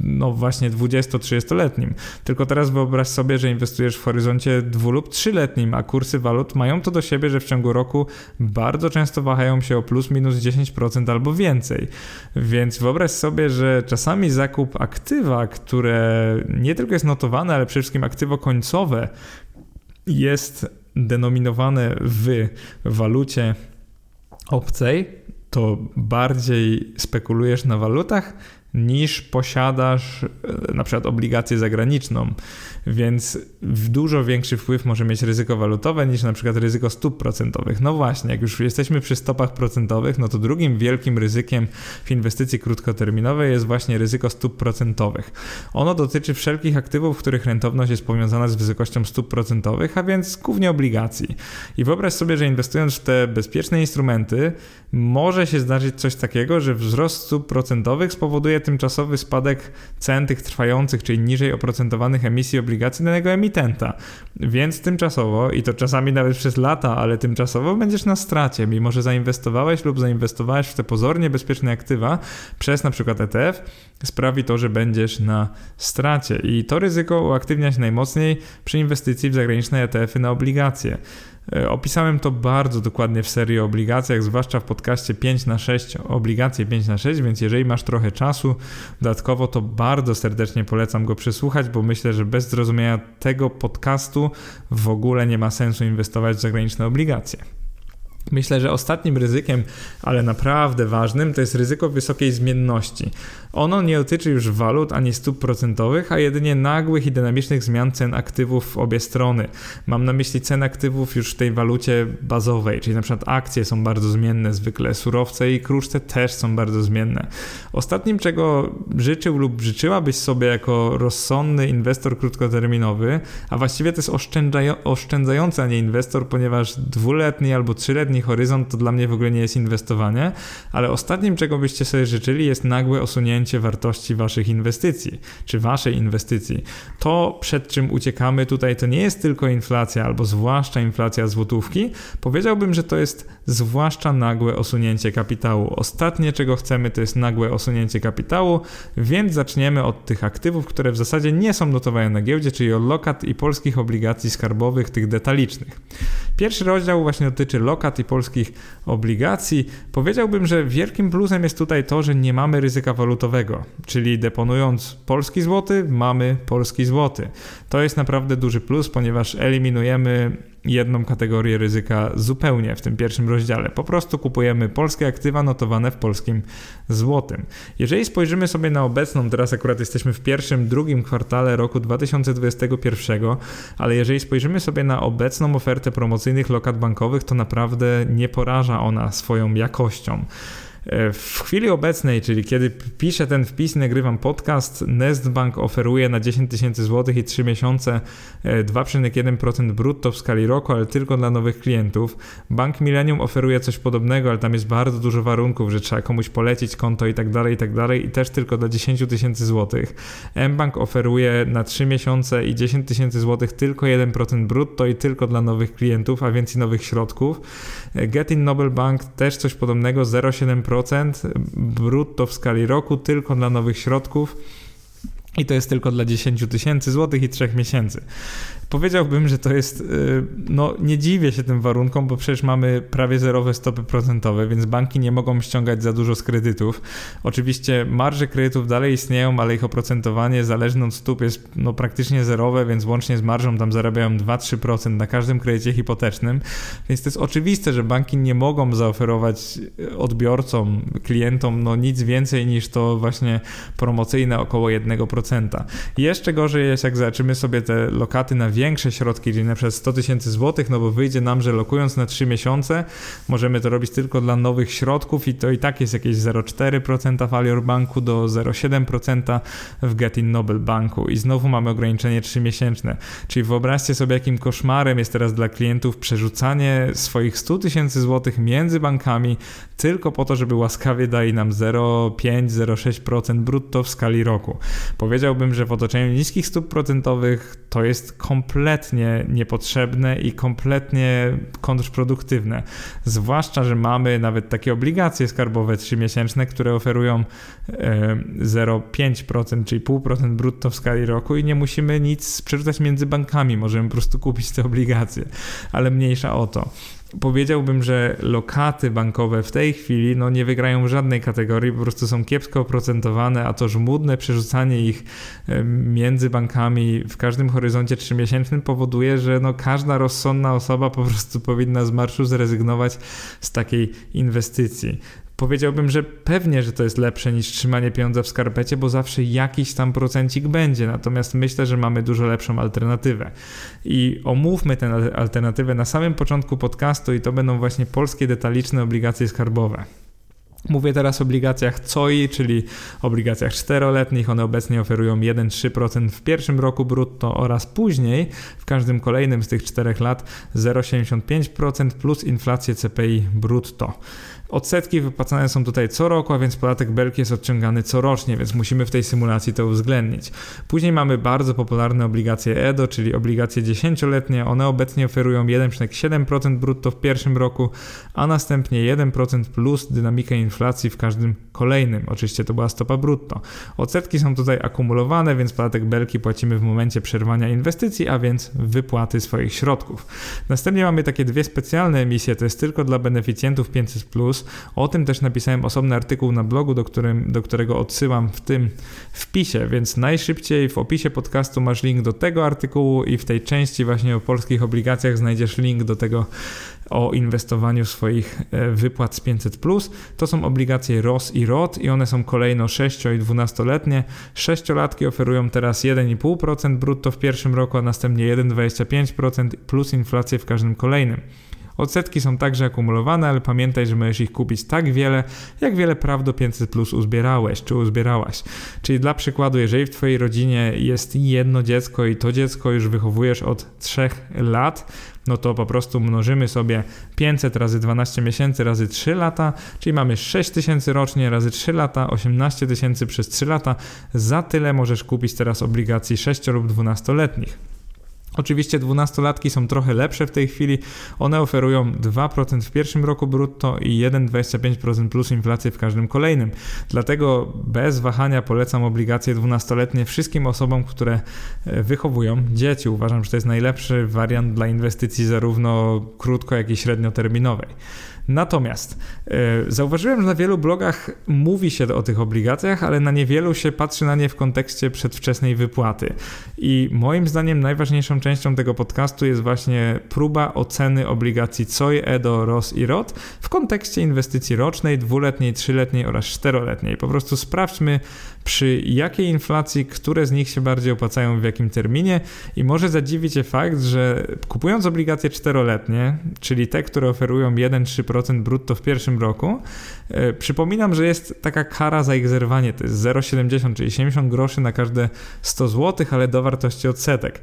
no właśnie 20-30-letnim. Tylko teraz wyobraź sobie, że inwestujesz w horyzoncie 2 lub 3-letnim, a kursy walut mają to do siebie, że w ciągu roku bardzo często wahają się o plus minus 10% albo więcej. Więc wyobraź sobie, że czasami zakup aktywa, które nie tylko jest notowane, ale przede wszystkim aktywo końcowe jest denominowane w walucie obcej, to bardziej spekulujesz na walutach niż posiadasz e, na przykład obligację zagraniczną, więc dużo większy wpływ może mieć ryzyko walutowe niż na przykład ryzyko stóp procentowych. No właśnie, jak już jesteśmy przy stopach procentowych, no to drugim wielkim ryzykiem w inwestycji krótkoterminowej jest właśnie ryzyko stóp procentowych. Ono dotyczy wszelkich aktywów, których rentowność jest powiązana z wysokością stóp procentowych, a więc głównie obligacji. I wyobraź sobie, że inwestując w te bezpieczne instrumenty, może się zdarzyć coś takiego, że wzrost stóp procentowych spowoduje tymczasowy spadek cen tych trwających, czyli niżej oprocentowanych emisji obligacji danego emitenta. Więc tymczasowo, i to czasami nawet przez lata, ale tymczasowo będziesz na stracie, mimo że zainwestowałeś lub zainwestowałeś w te pozornie bezpieczne aktywa przez na przykład ETF, sprawi to, że będziesz na stracie. I to ryzyko uaktywnia się najmocniej przy inwestycji w zagraniczne ETF-y na obligacje. E, opisałem to bardzo dokładnie w serii o obligacjach, zwłaszcza w podcaście 5 na 6 obligacje 5 na 6 więc jeżeli masz trochę czasu dodatkowo, to bardzo serdecznie polecam go przesłuchać, bo myślę, że bez zrozumienia tego podcastu w ogóle nie ma sensu inwestować w zagraniczne obligacje. Myślę, że ostatnim ryzykiem, ale naprawdę ważnym, to jest ryzyko wysokiej zmienności. Ono nie dotyczy już walut ani stóp procentowych, a jedynie nagłych i dynamicznych zmian cen aktywów w obie strony. Mam na myśli cen aktywów już w tej walucie bazowej, czyli na przykład akcje są bardzo zmienne zwykle, surowce i kruszce też są bardzo zmienne. Ostatnim, czego życzył lub życzyłabyś sobie jako rozsądny inwestor krótkoterminowy, a właściwie to jest oszczędzający, a nie inwestor, ponieważ dwuletni albo trzyletni średni horyzont to dla mnie w ogóle nie jest inwestowanie, ale ostatnim, czego byście sobie życzyli, jest nagłe osunięcie wartości waszych inwestycji, czy waszej inwestycji. To, przed czym uciekamy tutaj, to nie jest tylko inflacja, albo zwłaszcza inflacja złotówki. Powiedziałbym, że to jest zwłaszcza nagłe osunięcie kapitału. Ostatnie, czego chcemy, to jest nagłe osunięcie kapitału, więc zaczniemy od tych aktywów, które w zasadzie nie są notowane na giełdzie, czyli od lokat i polskich obligacji skarbowych, tych detalicznych. Pierwszy rozdział właśnie dotyczy lokat i polskich obligacji. Powiedziałbym, że wielkim plusem jest tutaj to, że nie mamy ryzyka walutowego, czyli deponując polski złoty, mamy polski złoty. To jest naprawdę duży plus, ponieważ eliminujemy jedną kategorię ryzyka zupełnie w tym pierwszym rozdziale. Po prostu kupujemy polskie aktywa notowane w polskim złotym. Jeżeli spojrzymy sobie na obecną, teraz akurat jesteśmy w pierwszym, drugim kwartale roku 2021, ale jeżeli spojrzymy sobie na obecną ofertę promocyjnych lokat bankowych, to naprawdę nie poraża ona swoją jakością. W chwili obecnej, czyli kiedy piszę ten wpis i nagrywam podcast, Nestbank oferuje na 10 tysięcy złotych i 3 miesiące 2,1% e, brutto w skali roku, ale tylko dla nowych klientów. Bank Millennium oferuje coś podobnego, ale tam jest bardzo dużo warunków, że trzeba komuś polecić konto i tak dalej, i tak dalej i też tylko dla 10 tysięcy złotych. mBank oferuje na 3 miesiące i 10 tysięcy złotych tylko 1% brutto i tylko dla nowych klientów, a więc i nowych środków. E, Getin Nobel Bank też coś podobnego, 0,7% 10% brutto w skali roku tylko dla nowych środków. I to jest tylko dla 10 tysięcy złotych i 3 miesięcy. Powiedziałbym, że to jest, y, no nie dziwię się tym warunkom, bo przecież mamy prawie zerowe stopy procentowe, więc banki nie mogą ściągać za dużo z kredytów. Oczywiście marże kredytów dalej istnieją, ale ich oprocentowanie zależne od stóp jest no, praktycznie zerowe, więc łącznie z marżą tam zarabiają 2-3% na każdym kredycie hipotecznym, więc to jest oczywiste, że banki nie mogą zaoferować odbiorcom, klientom no nic więcej niż to właśnie promocyjne około 1%. Jeszcze gorzej jest, jak zobaczymy sobie te lokaty na większe środki, czyli na przykład 100 tysięcy złotych, no bo wyjdzie nam, że lokując na 3 miesiące, możemy to robić tylko dla nowych środków i to i tak jest jakieś 0,4% w Alior Banku do 0,7% w Getin Nobel Banku i znowu mamy ograniczenie 3 miesięczne. Czyli wyobraźcie sobie, jakim koszmarem jest teraz dla klientów przerzucanie swoich 100 tysięcy złotych między bankami tylko po to, żeby łaskawie dali nam 0,5-0,6% brutto w skali roku. Powiedziałbym, że w otoczeniu niskich stóp procentowych to jest kompletnie niepotrzebne i kompletnie kontrproduktywne. Zwłaszcza, że mamy nawet takie obligacje skarbowe 3-miesięczne, które oferują 0,5%, czyli 0,5% brutto w skali roku i nie musimy nic przerzucać między bankami, możemy po prostu kupić te obligacje, ale mniejsza o to powiedziałbym, że lokaty bankowe w tej chwili no, nie wygrają żadnej kategorii, po prostu są kiepsko oprocentowane, a to żmudne przerzucanie ich między bankami w każdym horyzoncie trzymiesięcznym powoduje, że no, każda rozsądna osoba po prostu powinna z marszu zrezygnować z takiej inwestycji powiedziałbym, że pewnie, że to jest lepsze niż trzymanie pieniądza w skarpecie, bo zawsze jakiś tam procencik będzie. Natomiast myślę, że mamy dużo lepszą alternatywę. I omówmy tę alternatywę na samym początku podcastu i to będą właśnie polskie detaliczne obligacje skarbowe. Mówię teraz o obligacjach COI, czyli obligacjach czteroletnich. One obecnie oferują 1,3% w pierwszym roku brutto oraz później w każdym kolejnym z tych czterech lat 0,75% plus inflację CPI brutto. Odsetki wypłacane są tutaj co roku, a więc podatek belki jest odciągany corocznie, więc musimy w tej symulacji to uwzględnić. Później mamy bardzo popularne obligacje EDO, czyli obligacje 10-letnie. One obecnie oferują 1,7% brutto w pierwszym roku, a następnie 1% plus dynamikę inflacji w każdym kolejnym. Oczywiście to była stopa brutto. Odsetki są tutaj akumulowane, więc podatek belki płacimy w momencie przerwania inwestycji, a więc wypłaty swoich środków. Następnie mamy takie dwie specjalne emisje, to jest tylko dla beneficjentów 500+, o tym też napisałem osobny artykuł na blogu, do, którym, do którego odsyłam w tym wpisie, więc najszybciej w opisie podcastu masz link do tego artykułu i w tej części właśnie o polskich obligacjach znajdziesz link do tego o inwestowaniu swoich e, wypłat z 500. To są obligacje ROS i ROT i one są kolejno 6 i 12-letnie. Sześciolatki oferują teraz 1,5% brutto w pierwszym roku, a następnie 1,25% plus inflację w każdym kolejnym. Odsetki są także akumulowane, ale pamiętaj, że możesz ich kupić tak wiele, jak wiele praw do 500 plus uzbierałeś czy uzbierałaś. Czyli dla przykładu, jeżeli w Twojej rodzinie jest jedno dziecko i to dziecko już wychowujesz od 3 lat, no to po prostu mnożymy sobie 500 razy 12 miesięcy razy 3 lata, czyli mamy 6 tysięcy rocznie razy 3 lata, 18 tysięcy przez 3 lata. Za tyle możesz kupić teraz obligacji 6 lub 12-letnich. Oczywiście dwunastolatki są trochę lepsze w tej chwili. One oferują 2% w pierwszym roku brutto i 1,25% plus inflację w każdym kolejnym. Dlatego bez wahania polecam obligacje dwunastoletnie wszystkim osobom, które e, wychowują dzieci. Uważam, że to jest najlepszy wariant dla inwestycji zarówno krótko, jak i średnioterminowej. Natomiast yy, zauważyłem, że na wielu blogach mówi się o tych obligacjach, ale na niewielu się patrzy na nie w kontekście przedwczesnej wypłaty. I moim zdaniem najważniejszą częścią tego podcastu jest właśnie próba oceny obligacji COI, EDO, ROS i ROT w kontekście inwestycji rocznej, dwuletniej, trzyletniej oraz czteroletniej. Po prostu sprawdźmy przy jakiej inflacji, które z nich się bardziej opłacają w jakim terminie. I może zadziwić Cię fakt, że kupując obligacje czteroletnie, czyli te, które oferują 1-3% brutto w pierwszym roku, przypominam, że jest taka kara za ich zerwanie, to jest 0,70, czyli 70 groszy na każde 100 zł, ale do wartości odsetek.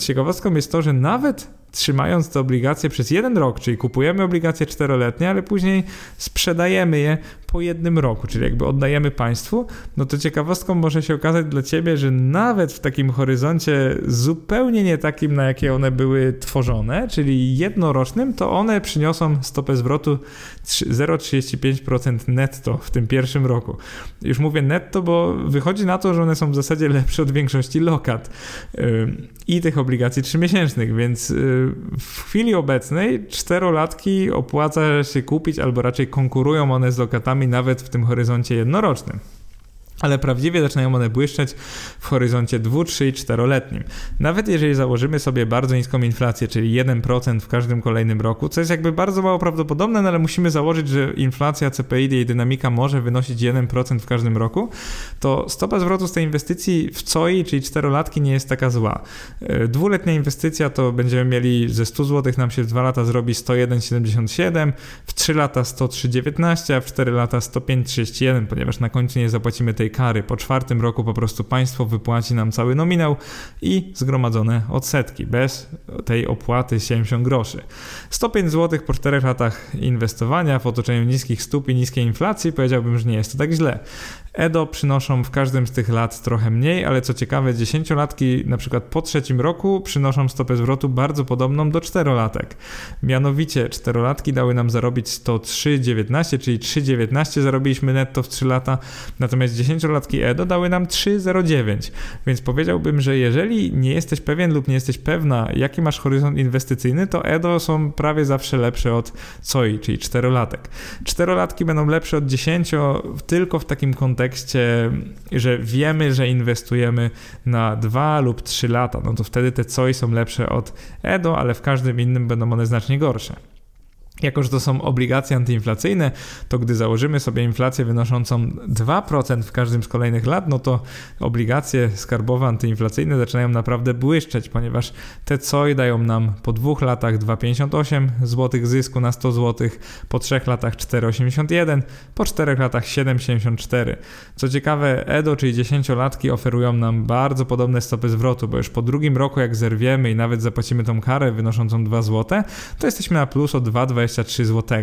Ciekawostką jest to, że nawet trzymając te obligacje przez jeden rok, czyli kupujemy obligacje czteroletnie, ale później sprzedajemy je po jednym roku, czyli jakby oddajemy państwu, no to ciekawostką może się okazać dla ciebie, że nawet w takim horyzoncie zupełnie nie takim, na jakie one były tworzone, czyli jednorocznym, to one przyniosą stopę zwrotu 0,35% netto w tym pierwszym roku. Już mówię netto, bo wychodzi na to, że one są w zasadzie lepsze od większości lokat i tych obligacji trzymiesięcznych, więc y, w chwili obecnej czterolatki opłaca się kupić, albo raczej konkurują one z lokatami nawet w tym horyzoncie jednorocznym ale prawdziwie zaczynają one błyszczeć w horyzoncie 2, 3 i 4-letnim. Nawet jeżeli założymy sobie bardzo niską inflację, czyli 1% w każdym kolejnym roku, co jest jakby bardzo mało prawdopodobne, no ale musimy założyć, że inflacja CPI i dynamika może wynosić 1% w każdym roku, to stopa zwrotu z tej inwestycji w COI, czyli 4-latki, nie jest taka zła. E, dwuletnia inwestycja to będziemy mieli ze 100 zł nam się w 2 lata zrobi 101,77, w 3 lata 103,19, a w 4 lata 105,31, ponieważ na końcu nie zapłacimy tej tej kary. Po czwartym roku po prostu państwo wypłaci nam cały nominał i zgromadzone odsetki, bez tej opłaty 70 groszy. 105 zł po 4 latach inwestowania w otoczeniu niskich stóp i niskiej inflacji powiedziałbym, że nie jest to tak źle. EDO przynoszą w każdym z tych lat trochę mniej, ale co ciekawe, dziesięciolatki na przykład po trzecim roku przynoszą stopę zwrotu bardzo podobną do czterolatek. Mianowicie czterolatki dały nam zarobić 103,19, czyli 3,19 zarobiliśmy netto w 3 lata, natomiast dziesięciolatki EDO dały nam 3,09. Więc powiedziałbym, że jeżeli nie jesteś pewien lub nie jesteś pewna, jaki masz horyzont inwestycyjny, to EDO są prawie zawsze lepsze od COI, czyli czterolatek. Czterolatki będą lepsze od 10 tylko w takim kontekście, kontekście, że wiemy, że inwestujemy na dwa lub trzy lata, no to wtedy te COI są lepsze od EDO, ale w każdym innym będą one znacznie gorsze. Jako, że to są obligacje antyinflacyjne, to gdy założymy sobie inflację wynoszącą 2% w każdym z kolejnych lat, no to obligacje skarbowe antyinflacyjne zaczynają naprawdę błyszczeć, ponieważ te COI dają nam po dwóch latach 2,58 zł zysku na 100 zł, po trzech latach 4,81, po czterech latach 7,74. Co ciekawe, EDO, czyli 10-latki oferują nam bardzo podobne stopy zwrotu, bo już po drugim roku jak zerwiemy i nawet zapłacimy tą karę wynoszącą 2 zł, to jesteśmy na plus o 2,20 23 zł.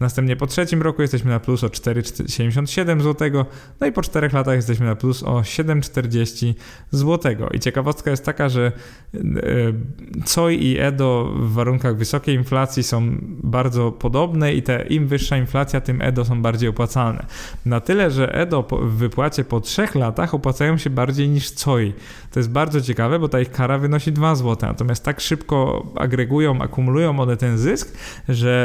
Następnie po trzecim roku jesteśmy na plus o 4,77 zł, no i po czterech latach jesteśmy na plus o 7,40 zł. I ciekawostka jest taka, że e, COI i EDO w warunkach wysokiej inflacji są bardzo podobne i te im wyższa inflacja, tym EDO są bardziej opłacalne. Na tyle, że EDO w wypłacie po trzech latach opłacają się bardziej niż COI. To jest bardzo ciekawe, bo ta ich kara wynosi 2 zł, natomiast tak szybko agregują, akumulują one ten zysk, że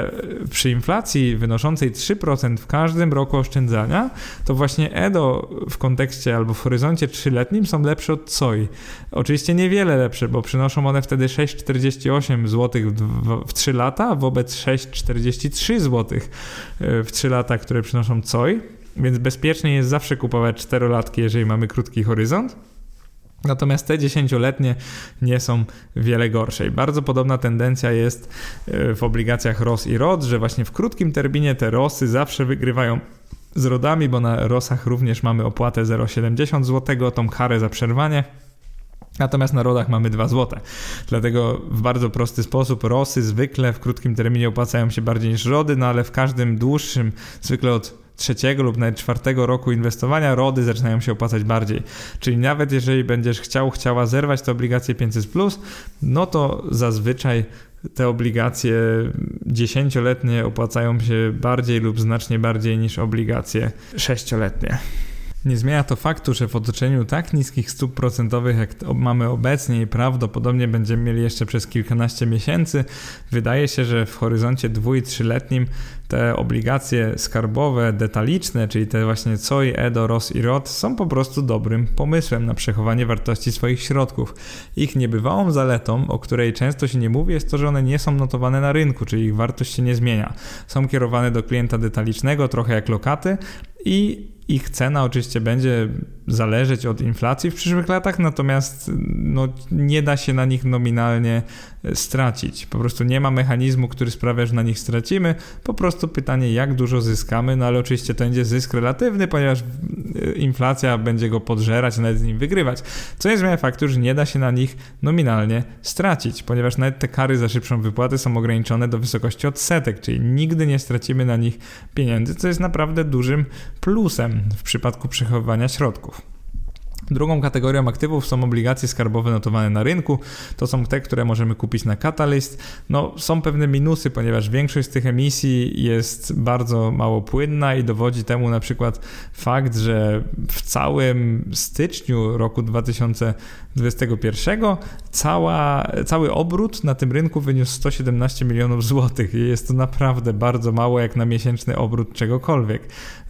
przy inflacji wynoszącej 3% w każdym roku oszczędzania, to właśnie EDO w kontekście albo w horyzoncie trzyletnim są lepsze od COI. Oczywiście niewiele lepsze, bo przynoszą one wtedy 6,48 zł w 3 lata wobec 6,43 zł e, w 3 lata, które przynoszą COI. Więc bezpiecznie jest zawsze kupować czterolatki, jeżeli mamy krótki horyzont. Natomiast te dziesięcioletnie nie są wiele gorsze. I bardzo podobna tendencja jest e, w obligacjach ROS i ROD, że właśnie w krótkim terminie te ROSy zawsze wygrywają z RODami, bo na ROSach również mamy opłatę 0,70 zł, tą karę za przerwanie. Natomiast na rodach mamy 2 zł. Dlatego w bardzo prosty sposób ROSy zwykle w krótkim terminie opłacają się bardziej niż RODy, no ale w każdym dłuższym, zwykle od trzeciego lub nawet czwartego roku inwestowania RODy zaczynają się opłacać bardziej. Czyli nawet jeżeli będziesz chciał, chciała zerwać te obligacje 500+, no to zazwyczaj te obligacje dziesięcioletnie opłacają się bardziej lub znacznie bardziej niż obligacje sześcioletnie. Nie zmienia to faktu, że w otoczeniu tak niskich stóp procentowych, jak mamy obecnie i prawdopodobnie będziemy mieli jeszcze przez kilkanaście miesięcy, wydaje się, że w horyzoncie dwu- i trzyletnim te obligacje skarbowe, detaliczne, czyli te właśnie COI, EDO, ROS i ROT są po prostu dobrym pomysłem na przechowanie wartości swoich środków. Ich niebywałą zaletą, o której często się nie mówi, jest to, że one nie są notowane na rynku, czyli ich wartość się nie zmienia. Są kierowane do klienta detalicznego, trochę jak lokaty i ich cena oczywiście będzie zależeć od inflacji w przyszłych latach, natomiast no, nie da się na nich nominalnie stracić. Po prostu nie ma mechanizmu, który sprawia, że na nich stracimy. Po prostu pytanie, jak dużo zyskamy, no ale oczywiście to będzie zysk relatywny, ponieważ y, inflacja będzie go podżerać, nawet z nim wygrywać. Co nie zmienia faktu, że nie da się na nich nominalnie stracić, ponieważ nawet te kary za szybszą wypłatę są ograniczone do wysokości odsetek, czyli nigdy nie stracimy na nich pieniędzy, co jest naprawdę dużym plusem w przypadku przechowywania środków. Drugą kategorią aktywów są obligacje skarbowe notowane na rynku. To są te, które możemy kupić na Catalyst. No, są pewne minusy, ponieważ większość z tych emisji jest bardzo mało płynna i dowodzi temu na przykład fakt, że w całym styczniu roku 2021 cała, cały obrót na tym rynku wyniósł 117 milionów złotych jest to naprawdę bardzo mało jak na miesięczny obrót czegokolwiek.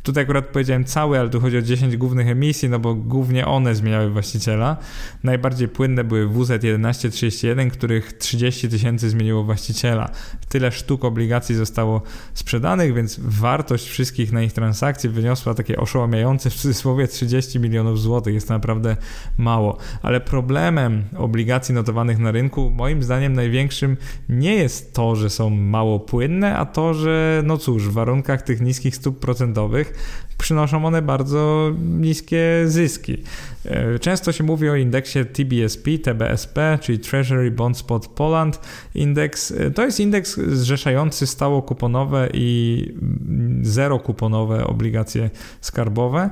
Tutaj akurat powiedziałem cały, ale tu chodzi o 10 głównych emisji, no bo głównie one zmieniały właściciela. Najbardziej płynne były WZ1131, których 30 tysięcy zmieniło właściciela. Tyle sztuk obligacji zostało sprzedanych, więc wartość wszystkich na ich transakcji wyniosła takie oszałamiające w cudzysłowie 30 milionów złotych. Jest to naprawdę mało. Ale problemem obligacji notowanych na rynku, moim zdaniem największym nie jest to, że są mało płynne, a to, że no cóż, w warunkach tych niskich stóp procentowych przynoszą one bardzo niskie zyski. E, często się mówi o indeksie TBSP, TBSP, czyli Treasury Bond Spot Poland Index. E, to jest indeks zrzeszający stało kuponowe i zero kuponowe obligacje skarbowe.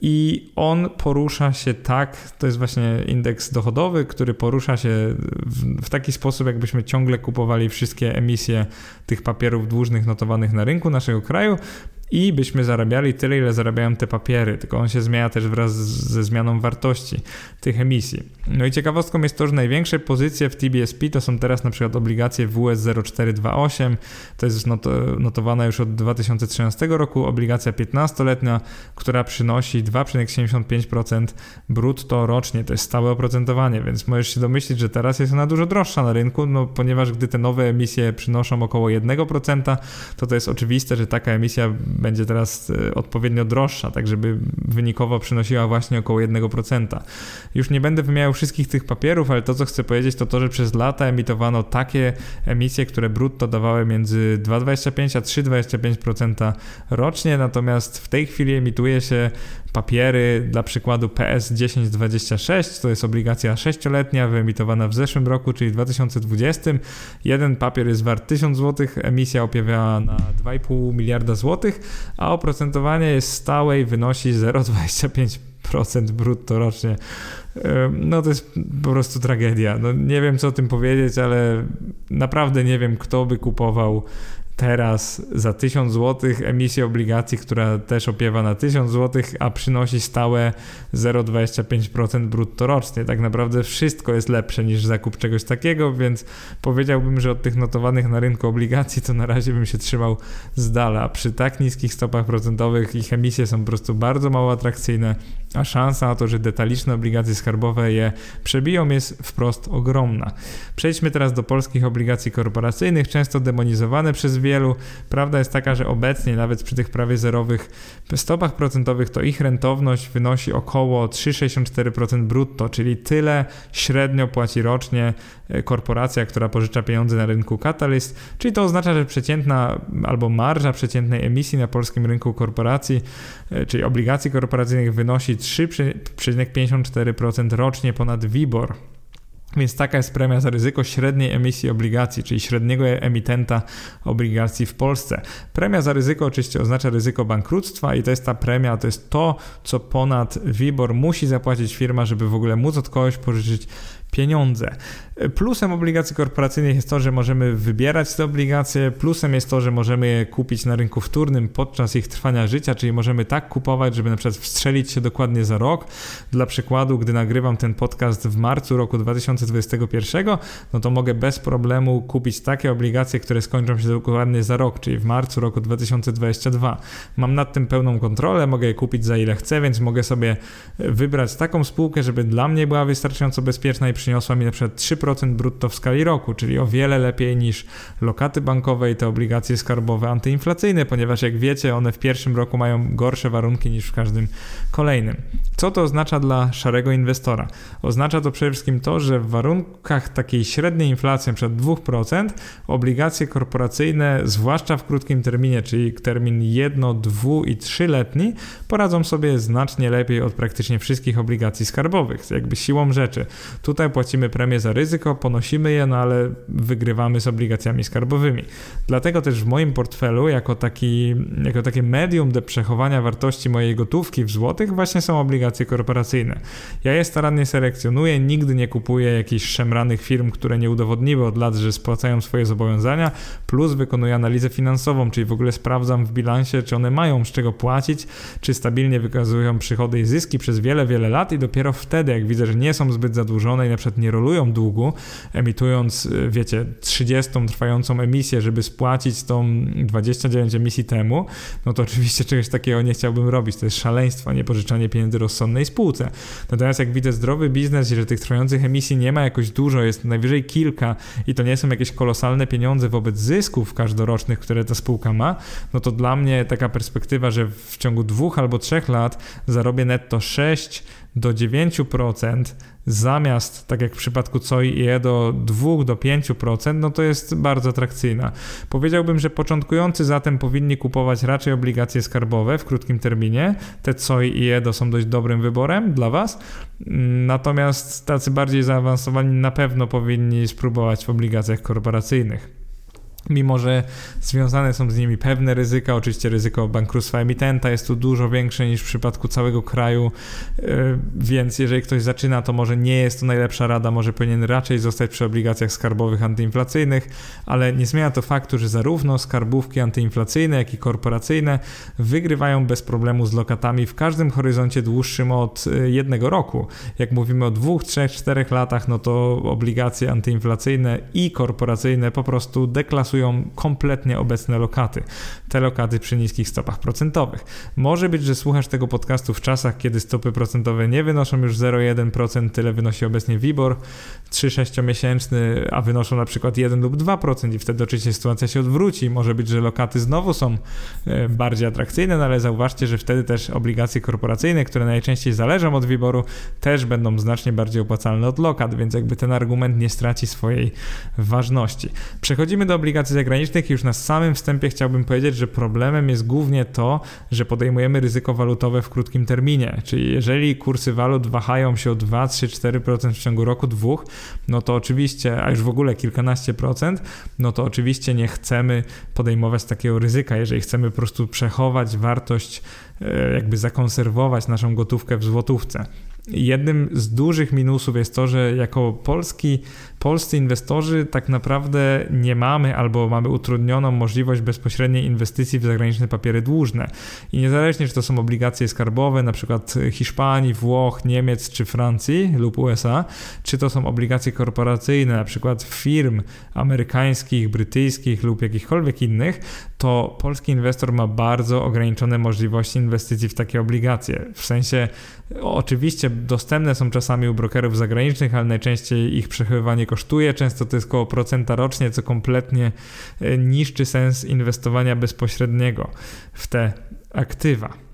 I on porusza się tak, to jest właśnie indeks dochodowy, który porusza się w, w, taki sposób, jakbyśmy ciągle kupowali wszystkie emisje tych papierów dłużnych notowanych na rynku naszego kraju, i byśmy zarabiali tyle, ile zarabiają te papiery, tylko on się zmienia też wraz ze zmianą wartości tych emisji. No i ciekawostką jest to, że największe pozycje w TBSP to są teraz na przykład obligacje WS 0428, to jest notowana już od 2013 roku, obligacja 15-letnia, która przynosi 2,75% brutto rocznie, to jest stałe oprocentowanie, więc możesz się domyślić, że teraz jest ona dużo droższa na rynku, no ponieważ gdy te nowe emisje przynoszą około 1%, to to jest oczywiste, że taka emisja będzie teraz e, odpowiednio droższa, tak żeby wynikowo przynosiła właśnie około 1%. Już nie będę wymieniał wszystkich tych papierów, ale to co chcę powiedzieć to to, że przez lata emitowano takie emisje, które brutto dawały między 2,25 a 3,25% rocznie, natomiast w tej chwili emituje się papiery, dla przykładu PS 1026, to jest obligacja 6-letnia, wyemitowana w zeszłym roku, czyli w 2020. Jeden papier jest wart 1000 zł, emisja opiewiała na 2,5 miliarda złotych, a oprocentowanie jest stałe i wynosi 0,25% brutto rocznie. No to jest po prostu tragedia. No, nie wiem co o tym powiedzieć, ale naprawdę nie wiem kto by kupował teraz za 1000 zł emisję obligacji, która też opiewa na 1000 zł, a przynosi stałe 0,25% brutto rocznie. Tak naprawdę wszystko jest lepsze niż zakup czegoś takiego, więc powiedziałbym, że od tych notowanych na rynku obligacji to na razie bym się trzymał z dala. Przy tak niskich stopach procentowych ich emisje są po prostu bardzo mało atrakcyjne, a szansa na to, że detaliczne obligacje skarbowe je przebiją jest wprost ogromna. Przejdźmy teraz do polskich obligacji korporacyjnych, często demonizowane przez niewielu. Prawda jest taka, że obecnie nawet przy tych prawie zerowych stopach procentowych to ich rentowność wynosi około 3,64% brutto, czyli tyle średnio płaci rocznie e, korporacja, która pożycza pieniądze na rynku Catalyst, czyli to oznacza, że przeciętna albo marża przeciętnej emisji na polskim rynku korporacji, e, czyli obligacji korporacyjnych wynosi 3,54% rocznie ponad WIBOR. Więc taka jest premia za ryzyko średniej emisji obligacji, czyli średniego emitenta obligacji w Polsce. Premia za ryzyko oczywiście oznacza ryzyko bankructwa i to jest ta premia, to jest to, co ponad WIBOR musi zapłacić firma, żeby w ogóle móc od kogoś pożyczyć pieniądze. Plusem obligacji korporacyjnych jest to, że możemy wybierać te obligacje, plusem jest to, że możemy je kupić na rynku wtórnym podczas ich trwania życia, czyli możemy tak kupować, żeby na przykład wstrzelić się dokładnie za rok. Dla przykładu, gdy nagrywam ten podcast w marcu roku 2021, no to mogę bez problemu kupić takie obligacje, które skończą się dokładnie za rok, czyli w marcu roku 2022. Mam nad tym pełną kontrolę, mogę je kupić za ile chcę, więc mogę sobie wybrać taką spółkę, żeby dla mnie była wystarczająco bezpieczna i przyniosła mi na przykład 3% brutto w skali roku, czyli o wiele lepiej niż lokaty bankowe i te obligacje skarbowe antyinflacyjne, ponieważ jak wiecie, one w pierwszym roku mają gorsze warunki niż w każdym kolejnym. Co to oznacza dla szarego inwestora? Oznacza to przede wszystkim to, że w warunkach takiej średniej inflacji, przed 2%, obligacje korporacyjne, zwłaszcza w krótkim terminie, czyli termin 1, 2 i 3-letni, poradzą sobie znacznie lepiej od praktycznie wszystkich obligacji skarbowych, jakby siłą rzeczy. Tutaj płacimy premię za ryzyko, ponosimy je, no ale wygrywamy z obligacjami skarbowymi. Dlatego też w moim portfelu, jako, taki, jako takie medium do przechowania wartości mojej gotówki w złotych, właśnie są obligacje korporacyjne. Ja je starannie selekcjonuję, nigdy nie kupuję jakichś szemranych firm, które nie udowodniły od lat, że spłacają swoje zobowiązania, plus wykonuję analizę finansową, czyli w ogóle sprawdzam w bilansie, czy one mają z czego płacić, czy stabilnie wykazują przychody i zyski przez wiele, wiele lat i dopiero wtedy, jak widzę, że nie są zbyt zadłużone i na przykład nie rolują długu, emitując, y, wiecie, 30 trwającą emisję, żeby spłacić tą 29 emisji temu, no to oczywiście czegoś takiego nie chciałbym robić. To jest szaleństwo, nie pożyczanie pieniędzy rozsądnej spółce. Natomiast jak widzę zdrowy biznes i że tych trwających emisji nie ma jakoś dużo, jest najwyżej kilka i to nie są jakieś kolosalne pieniądze wobec zysków każdorocznych, które ta spółka ma, no to dla mnie taka perspektywa, że w ciągu dwóch albo trzech lat zarobię netto 6 do 9% zamiast, tak jak w przypadku COI i E, do 2 do 5%, no to jest bardzo atrakcyjna. Powiedziałbym, że początkujący zatem powinni kupować raczej obligacje skarbowe w krótkim terminie. Te COI i EDO są dość dobrym wyborem dla Was. Natomiast tacy bardziej zaawansowani na pewno powinni spróbować w obligacjach korporacyjnych mimo że związane są z nimi pewne ryzyka, oczywiście ryzyko bankructwa emitenta jest tu dużo większe niż w przypadku całego kraju, e, więc jeżeli ktoś zaczyna, to może nie jest to najlepsza rada, może powinien raczej zostać przy obligacjach skarbowych antyinflacyjnych, ale nie zmienia to faktu, że zarówno skarbówki antyinflacyjne, jak i korporacyjne wygrywają bez problemu z lokatami w każdym horyzoncie dłuższym od e, jednego roku. Jak mówimy o dwóch, trzech, czterech latach, no to obligacje antyinflacyjne i korporacyjne po prostu deklasują kompletnie obecne lokaty. Te lokaty przy niskich stopach procentowych. Może być, że słuchasz tego podcastu w czasach, kiedy stopy procentowe nie wynoszą już 0,1%, tyle wynosi obecnie WIBOR 3-6 miesięczny, a wynoszą na przykład 1 lub 2% i wtedy oczywiście sytuacja się odwróci. Może być, że lokaty znowu są e, bardziej atrakcyjne, no ale zauważcie, że wtedy też obligacje korporacyjne, które najczęściej zależą od WIBORu, też będą znacznie bardziej opłacalne od lokat, więc jakby ten argument nie straci swojej ważności. Przechodzimy do obligacji obligacji zagranicznych już na samym wstępie chciałbym powiedzieć, że problemem jest głównie to, że podejmujemy ryzyko walutowe w krótkim terminie. Czyli jeżeli kursy walut wahają się o 2, 3, 4% w ciągu roku, dwóch, no to oczywiście, a już w ogóle kilkanaście procent, no to oczywiście nie chcemy podejmować takiego ryzyka. Jeżeli chcemy po prostu przechować wartość, e, jakby zakonserwować naszą gotówkę w złotówce. Jednym z dużych minusów jest to, że jako polski, polscy inwestorzy tak naprawdę nie mamy albo mamy utrudnioną możliwość bezpośredniej inwestycji w zagraniczne papiery dłużne. I niezależnie czy to są obligacje skarbowe, na przykład Hiszpanii, Włoch, Niemiec czy Francji lub USA, czy to są obligacje korporacyjne, na przykład firm amerykańskich, brytyjskich lub jakichkolwiek innych, to polski inwestor ma bardzo ograniczone możliwości inwestycji w takie obligacje. W sensie, oczywiście dostępne są czasami u brokerów zagranicznych, ale najczęściej ich przechowywanie kosztuje. Często to jest około procenta rocznie, co kompletnie e, niszczy sens inwestowania bezpośredniego w te aktywa.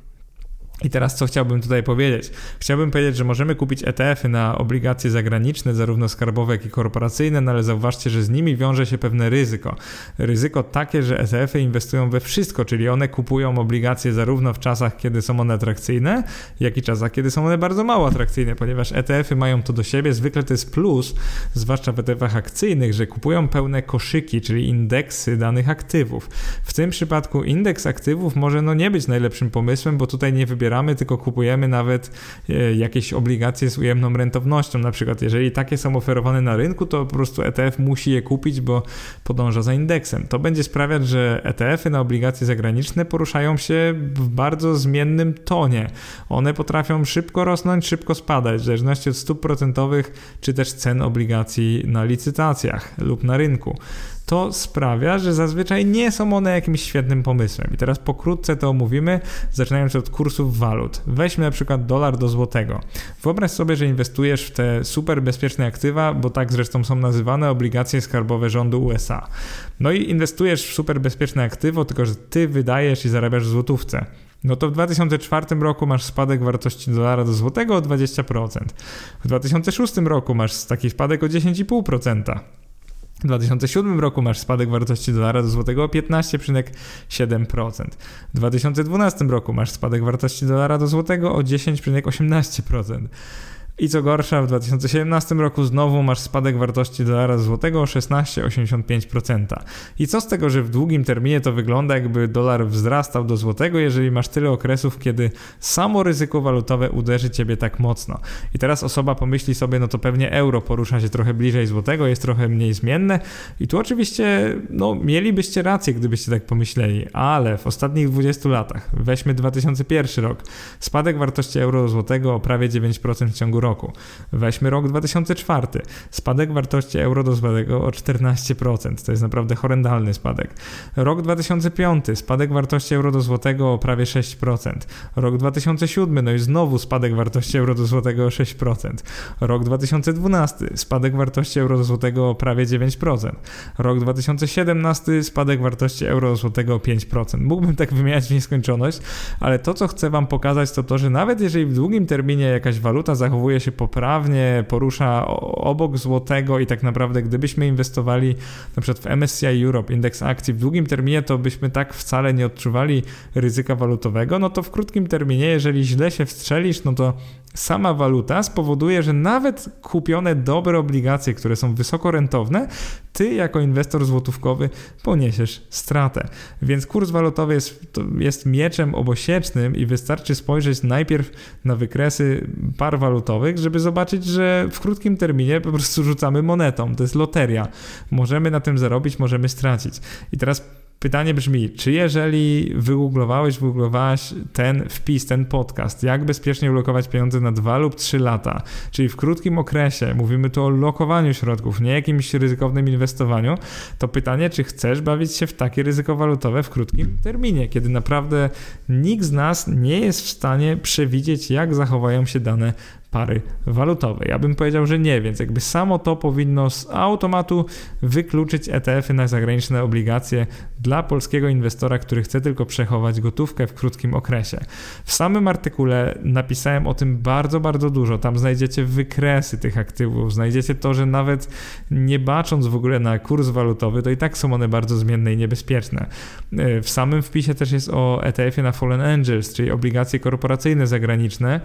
I teraz co chciałbym tutaj powiedzieć? Chciałbym powiedzieć, że możemy kupić ETF-y na obligacje zagraniczne, zarówno skarbowe, jak i korporacyjne, no ale zauważcie, że z nimi wiąże się pewne ryzyko. Ryzyko takie, że ETF-y inwestują we wszystko, czyli one kupują obligacje zarówno w czasach, kiedy są one atrakcyjne, jak i czasach, kiedy są one bardzo mało atrakcyjne, ponieważ ETF-y mają to do siebie. Zwykle to jest plus, zwłaszcza w ETF-ach akcyjnych, że kupują pełne koszyki, czyli indeksy danych aktywów. W tym przypadku indeks aktywów może no nie być najlepszym pomysłem, bo tutaj nie wybieramy wybieramy, tylko kupujemy nawet e, jakieś obligacje z ujemną rentownością. Na przykład, jeżeli takie są oferowane na rynku, to po prostu ETF musi je kupić, bo podąża za indeksem. To będzie sprawiać, że ETF-y na obligacje zagraniczne poruszają się w bardzo zmiennym tonie. One potrafią szybko rosnąć, szybko spadać, w zależności od stóp procentowych czy też cen obligacji na licytacjach lub na rynku to sprawia, że zazwyczaj nie są one jakimś świetnym pomysłem. I teraz pokrótce to omówimy, zaczynając od kursów walut. Weźmy na przykład dolar do złotego. Wyobraź sobie, że inwestujesz w te super bezpieczne aktywa, bo tak zresztą są nazywane obligacje skarbowe rządu USA. No i inwestujesz w super bezpieczne aktywo, tylko że ty wydajesz i zarabiasz w złotówce no to w 2004 roku masz spadek wartości dolara do złotego o 20%. W 2006 roku masz taki spadek o 10,5%. W 2007 roku masz spadek wartości dolara do złotego o 15,7%. W 2012 roku masz spadek wartości dolara do złotego o 10,18%. I co gorsza, w 2017 roku znowu masz spadek wartości dolara złotego o 16,85%. I co z tego, że w długim terminie to wygląda jakby dolar wzrastał do złotego, jeżeli masz tyle okresów, kiedy samo ryzyko walutowe uderzy ciebie tak mocno. I teraz osoba pomyśli sobie, no to pewnie euro porusza się trochę bliżej złotego, jest trochę mniej zmienne. I tu oczywiście, no mielibyście rację, gdybyście tak pomyśleli, ale w ostatnich 20 latach, weźmy 2001 rok, spadek wartości euro do złotego o prawie 9% w ciągu roku. Weźmy rok 2004. Spadek wartości euro do złotego o 14%. To jest naprawdę horrendalny spadek. Rok 2005. Spadek wartości euro do złotego o prawie 6%. Rok 2007. No i znowu spadek wartości euro do złotego o 6%. Rok 2012. Spadek wartości euro do złotego o prawie 9%. Rok 2017. Spadek wartości euro do złotego o 5%. Mógłbym tak wymieniać w nieskończoność, ale to, co chcę Wam pokazać, to to, że nawet jeżeli w długim terminie jakaś waluta zachowuje zachowuje się poprawnie, porusza obok złotego i tak naprawdę gdybyśmy inwestowali na przykład w MSCI Europe, indeks akcji w długim terminie, to byśmy tak wcale nie odczuwali ryzyka walutowego, no to w krótkim terminie, jeżeli źle się wstrzelisz, no to sama waluta spowoduje, że nawet kupione dobre obligacje, które są wysoko rentowne, ty jako inwestor złotówkowy poniesiesz stratę. Więc kurs walutowy jest, jest mieczem obosiecznym i wystarczy spojrzeć najpierw na wykresy par walutowych, żeby zobaczyć, że w krótkim terminie po prostu rzucamy monetą. To jest loteria. Możemy na tym zarobić, możemy stracić. I teraz Pytanie brzmi, czy jeżeli wygooglowałeś, wygooglowałaś ten wpis, ten podcast, jak bezpiecznie ulokować pieniądze na dwa lub trzy lata, czyli w krótkim okresie, mówimy tu o lokowaniu środków, nie jakimś ryzykownym inwestowaniu, to pytanie, czy chcesz bawić się w takie ryzyko walutowe w krótkim terminie, kiedy naprawdę nikt z nas nie jest w stanie przewidzieć, jak zachowają się dane pary walutowej. Ja bym powiedział, że nie, więc jakby samo to powinno z automatu wykluczyć ETF-y na zagraniczne obligacje dla polskiego inwestora, który chce tylko przechować gotówkę w krótkim okresie. W samym artykule napisałem o tym bardzo, bardzo dużo. Tam znajdziecie wykresy tych aktywów, znajdziecie to, że nawet nie bacząc w ogóle na kurs walutowy, to i tak są one bardzo zmienne i niebezpieczne. W samym wpisie też jest o ETF-ie na Fallen Angels, czyli obligacje korporacyjne zagraniczne.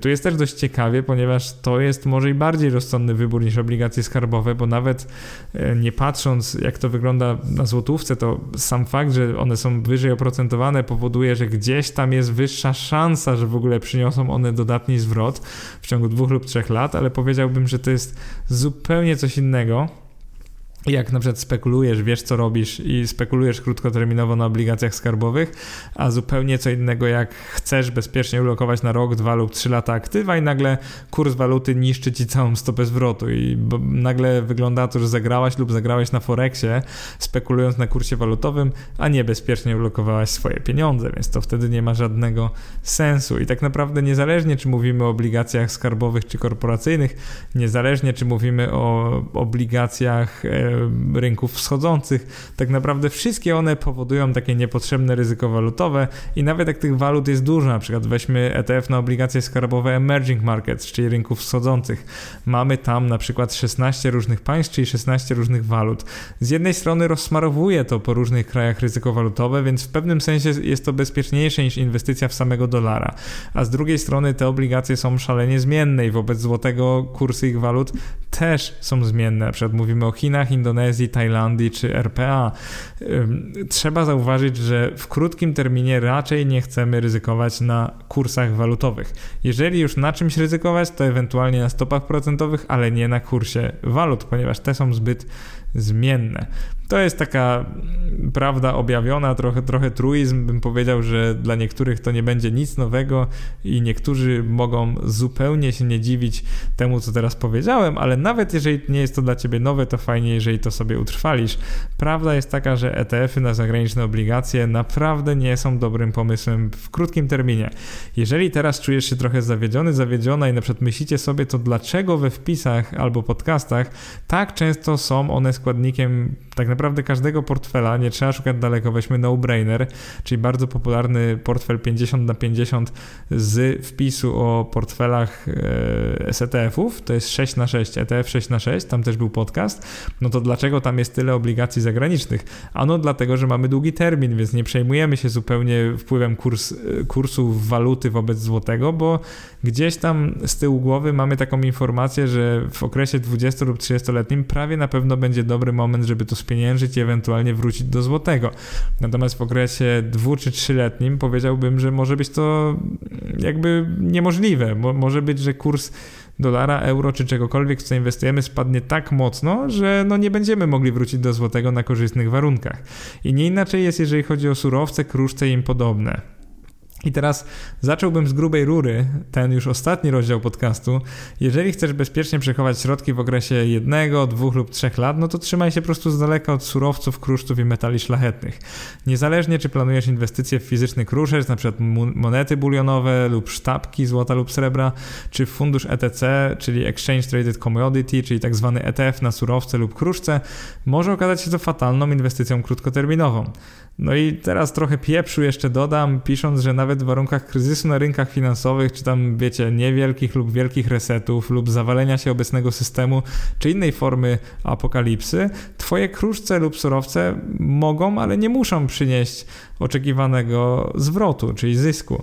Tu jest też dość ciekawe ciekawie, ponieważ to jest może i bardziej rozsądny wybór niż obligacje skarbowe, bo nawet e, nie patrząc jak to wygląda na złotówce, to sam fakt, że one są wyżej oprocentowane powoduje, że gdzieś tam jest wyższa szansa, że w ogóle przyniosą one dodatni zwrot w ciągu dwóch lub trzech lat, ale powiedziałbym, że to jest zupełnie coś innego jak na przykład spekulujesz, wiesz co robisz i spekulujesz krótkoterminowo na obligacjach skarbowych, a zupełnie co innego jak chcesz bezpiecznie ulokować na rok, dwa lub trzy lata aktywa i nagle kurs waluty niszczy ci całą stopę zwrotu. I nagle wygląda to, że zagrałaś lub zagrałeś na Forexie, spekulując na kursie walutowym, a nie bezpiecznie ulokowałaś swoje pieniądze, więc to wtedy nie ma żadnego sensu. I tak naprawdę niezależnie czy mówimy o obligacjach skarbowych czy korporacyjnych, niezależnie czy mówimy o obligacjach e, rynków wschodzących. Tak naprawdę wszystkie one powodują takie niepotrzebne ryzyko walutowe i nawet jak tych walut jest dużo, na przykład weźmy ETF na obligacje skarbowe emerging markets, czyli rynków wschodzących. Mamy tam na przykład 16 różnych państw, czyli 16 różnych walut. Z jednej strony rozsmarowuje to po różnych krajach ryzyko walutowe, więc w pewnym sensie jest to bezpieczniejsze niż inwestycja w samego dolara. A z drugiej strony te obligacje są szalenie zmienne i wobec złotego kursy ich walut też są zmienne. Na przykład mówimy o Chinach, Indonezji, Tajlandii czy RPA. Trzeba zauważyć, że w krótkim terminie raczej nie chcemy ryzykować na kursach walutowych. Jeżeli już na czymś ryzykować, to ewentualnie na stopach procentowych, ale nie na kursie walut, ponieważ te są zbyt zmienne. To jest taka prawda objawiona, trochę, trochę truizm. Bym powiedział, że dla niektórych to nie będzie nic nowego i niektórzy mogą zupełnie się nie dziwić temu, co teraz powiedziałem, ale nawet jeżeli nie jest to dla ciebie nowe, to fajnie, jeżeli to sobie utrwalisz. Prawda jest taka, że ETF-y na zagraniczne obligacje naprawdę nie są dobrym pomysłem w krótkim terminie. Jeżeli teraz czujesz się trochę zawiedziony, zawiedziona i na przykład myślicie sobie, to dlaczego we wpisach albo podcastach tak często są one składnikiem tak naprawdę każdego portfela, nie trzeba szukać daleko, weźmy no-brainer, czyli bardzo popularny portfel 50 na 50 z wpisu o portfelach e, SETF-ów, to jest 6 na 6, ETF 6 na 6, tam też był podcast, no to dlaczego tam jest tyle obligacji zagranicznych? Ano dlatego, że mamy długi termin, więc nie przejmujemy się zupełnie wpływem kurs, e, kursu waluty wobec złotego, bo gdzieś tam z tyłu głowy mamy taką informację, że w okresie 20 lub 30-letnim prawie na pewno będzie dobry moment, żeby to spieniężyć i ewentualnie wrócić do złotego. Natomiast w okresie dwu czy trzyletnim powiedziałbym, że może być to jakby niemożliwe. Mo może być, że kurs dolara, euro czy czegokolwiek, w co inwestujemy, spadnie tak mocno, że no nie będziemy mogli wrócić do złotego na korzystnych warunkach. I nie inaczej jest, jeżeli chodzi o surowce, kruszce i im podobne. I teraz zacząłbym z grubej rury, ten już ostatni rozdział podcastu. Jeżeli chcesz bezpiecznie przechować środki w okresie jednego, dwóch lub trzech lat, no to trzymaj się po prostu z daleka od surowców, kruszców i metali szlachetnych. Niezależnie czy planujesz inwestycje w fizyczny kruszec, przykład monety bulionowe lub sztabki złota lub srebra, czy w fundusz ETC, czyli Exchange Traded Commodity, czyli tak zwany ETF na surowce lub kruszce, może okazać się to fatalną inwestycją krótkoterminową. No i teraz trochę pieprzu jeszcze dodam, pisząc, że nawet w warunkach kryzysu na rynkach finansowych, czy tam wiecie, niewielkich lub wielkich resetów, lub zawalenia się obecnego systemu, czy innej formy apokalipsy, twoje kruszce lub surowce mogą, ale nie muszą przynieść oczekiwanego zwrotu, czyli zysku.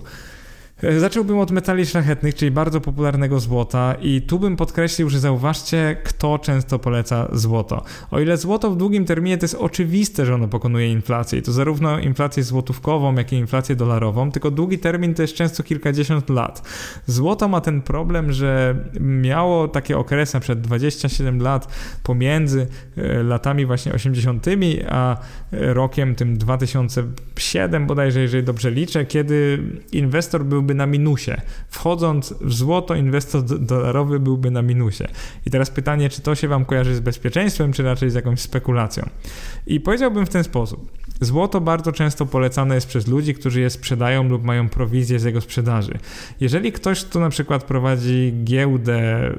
E, zacząłbym od metali szlachetnych, czyli bardzo popularnego złota i tu bym podkreślił, że zauważcie, kto często poleca złoto. O ile złoto w długim terminie to jest oczywiste, że ono pokonuje inflację i to zarówno inflację złotówkową, jak i inflację dolarową, tylko długi termin to jest często kilkadziesiąt lat. Złoto ma ten problem, że miało takie okresy, przed 27 lat pomiędzy e, latami właśnie 80., a rokiem tym 2007 bodajże, jeżeli dobrze liczę, kiedy inwestor był byłby na minusie. Wchodząc w złoto, inwestor dolarowy byłby na minusie. I teraz pytanie, czy to się Wam kojarzy z bezpieczeństwem, czy raczej z jakąś spekulacją? I powiedziałbym w ten sposób. Złoto bardzo często polecane jest przez ludzi, którzy je sprzedają lub mają prowizję z jego sprzedaży. Jeżeli ktoś, kto na przykład prowadzi giełdę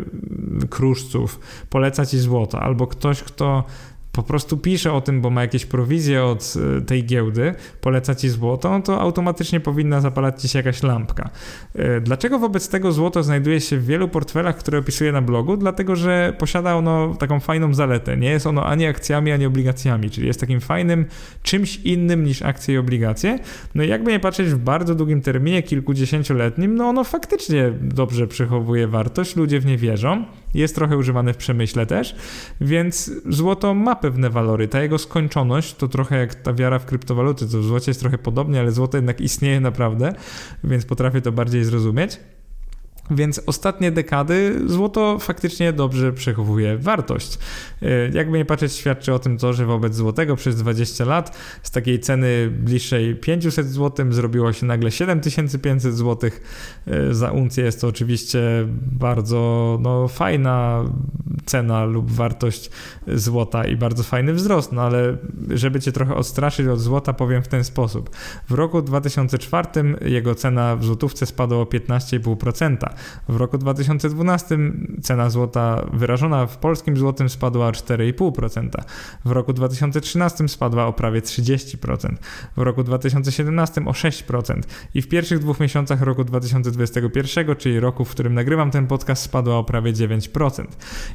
kruszców, poleca ci złoto, albo ktoś, kto po prostu pisze o tym, bo ma jakieś prowizje od e, tej giełdy, poleca ci złoto, no to automatycznie powinna zapalać ci się jakaś lampka. E, dlaczego wobec tego złoto znajduje się w wielu portfelach, które opisuję na blogu? Dlatego, że posiada ono taką fajną zaletę. Nie jest ono ani akcjami, ani obligacjami, czyli jest takim fajnym czymś innym niż akcje i obligacje. No i jakby nie patrzeć w bardzo długim terminie, kilkudziesięcioletnim, no ono faktycznie dobrze przechowuje wartość, ludzie w nie wierzą. Jest trochę używane w przemyśle też, więc złoto ma pewne walory. Ta jego skończoność to trochę jak ta wiara w kryptowaluty, to w złocie jest trochę podobnie, ale złoto jednak istnieje naprawdę, więc potrafię to bardziej zrozumieć. Więc ostatnie dekady złoto faktycznie dobrze przechowuje wartość. E, jakby nie patrzeć, świadczy o tym to, że wobec złotego przez 20 lat z takiej ceny bliższej 500 zł zrobiło się nagle 7500 zł e, za uncję. Jest to oczywiście bardzo no, fajna cena lub wartość złota i bardzo fajny wzrost, no ale żeby cię trochę odstraszyć od złota, powiem w ten sposób. W roku 2004 jego cena w złotówce spadła o 15,5%. W roku 2012 cena złota wyrażona w polskim złotym spadła o 4,5%. W roku 2013 spadła o prawie 30%. W roku 2017 o 6%. I w pierwszych dwóch miesiącach roku 2021, czyli roku, w którym nagrywam ten podcast, spadła o prawie 9%.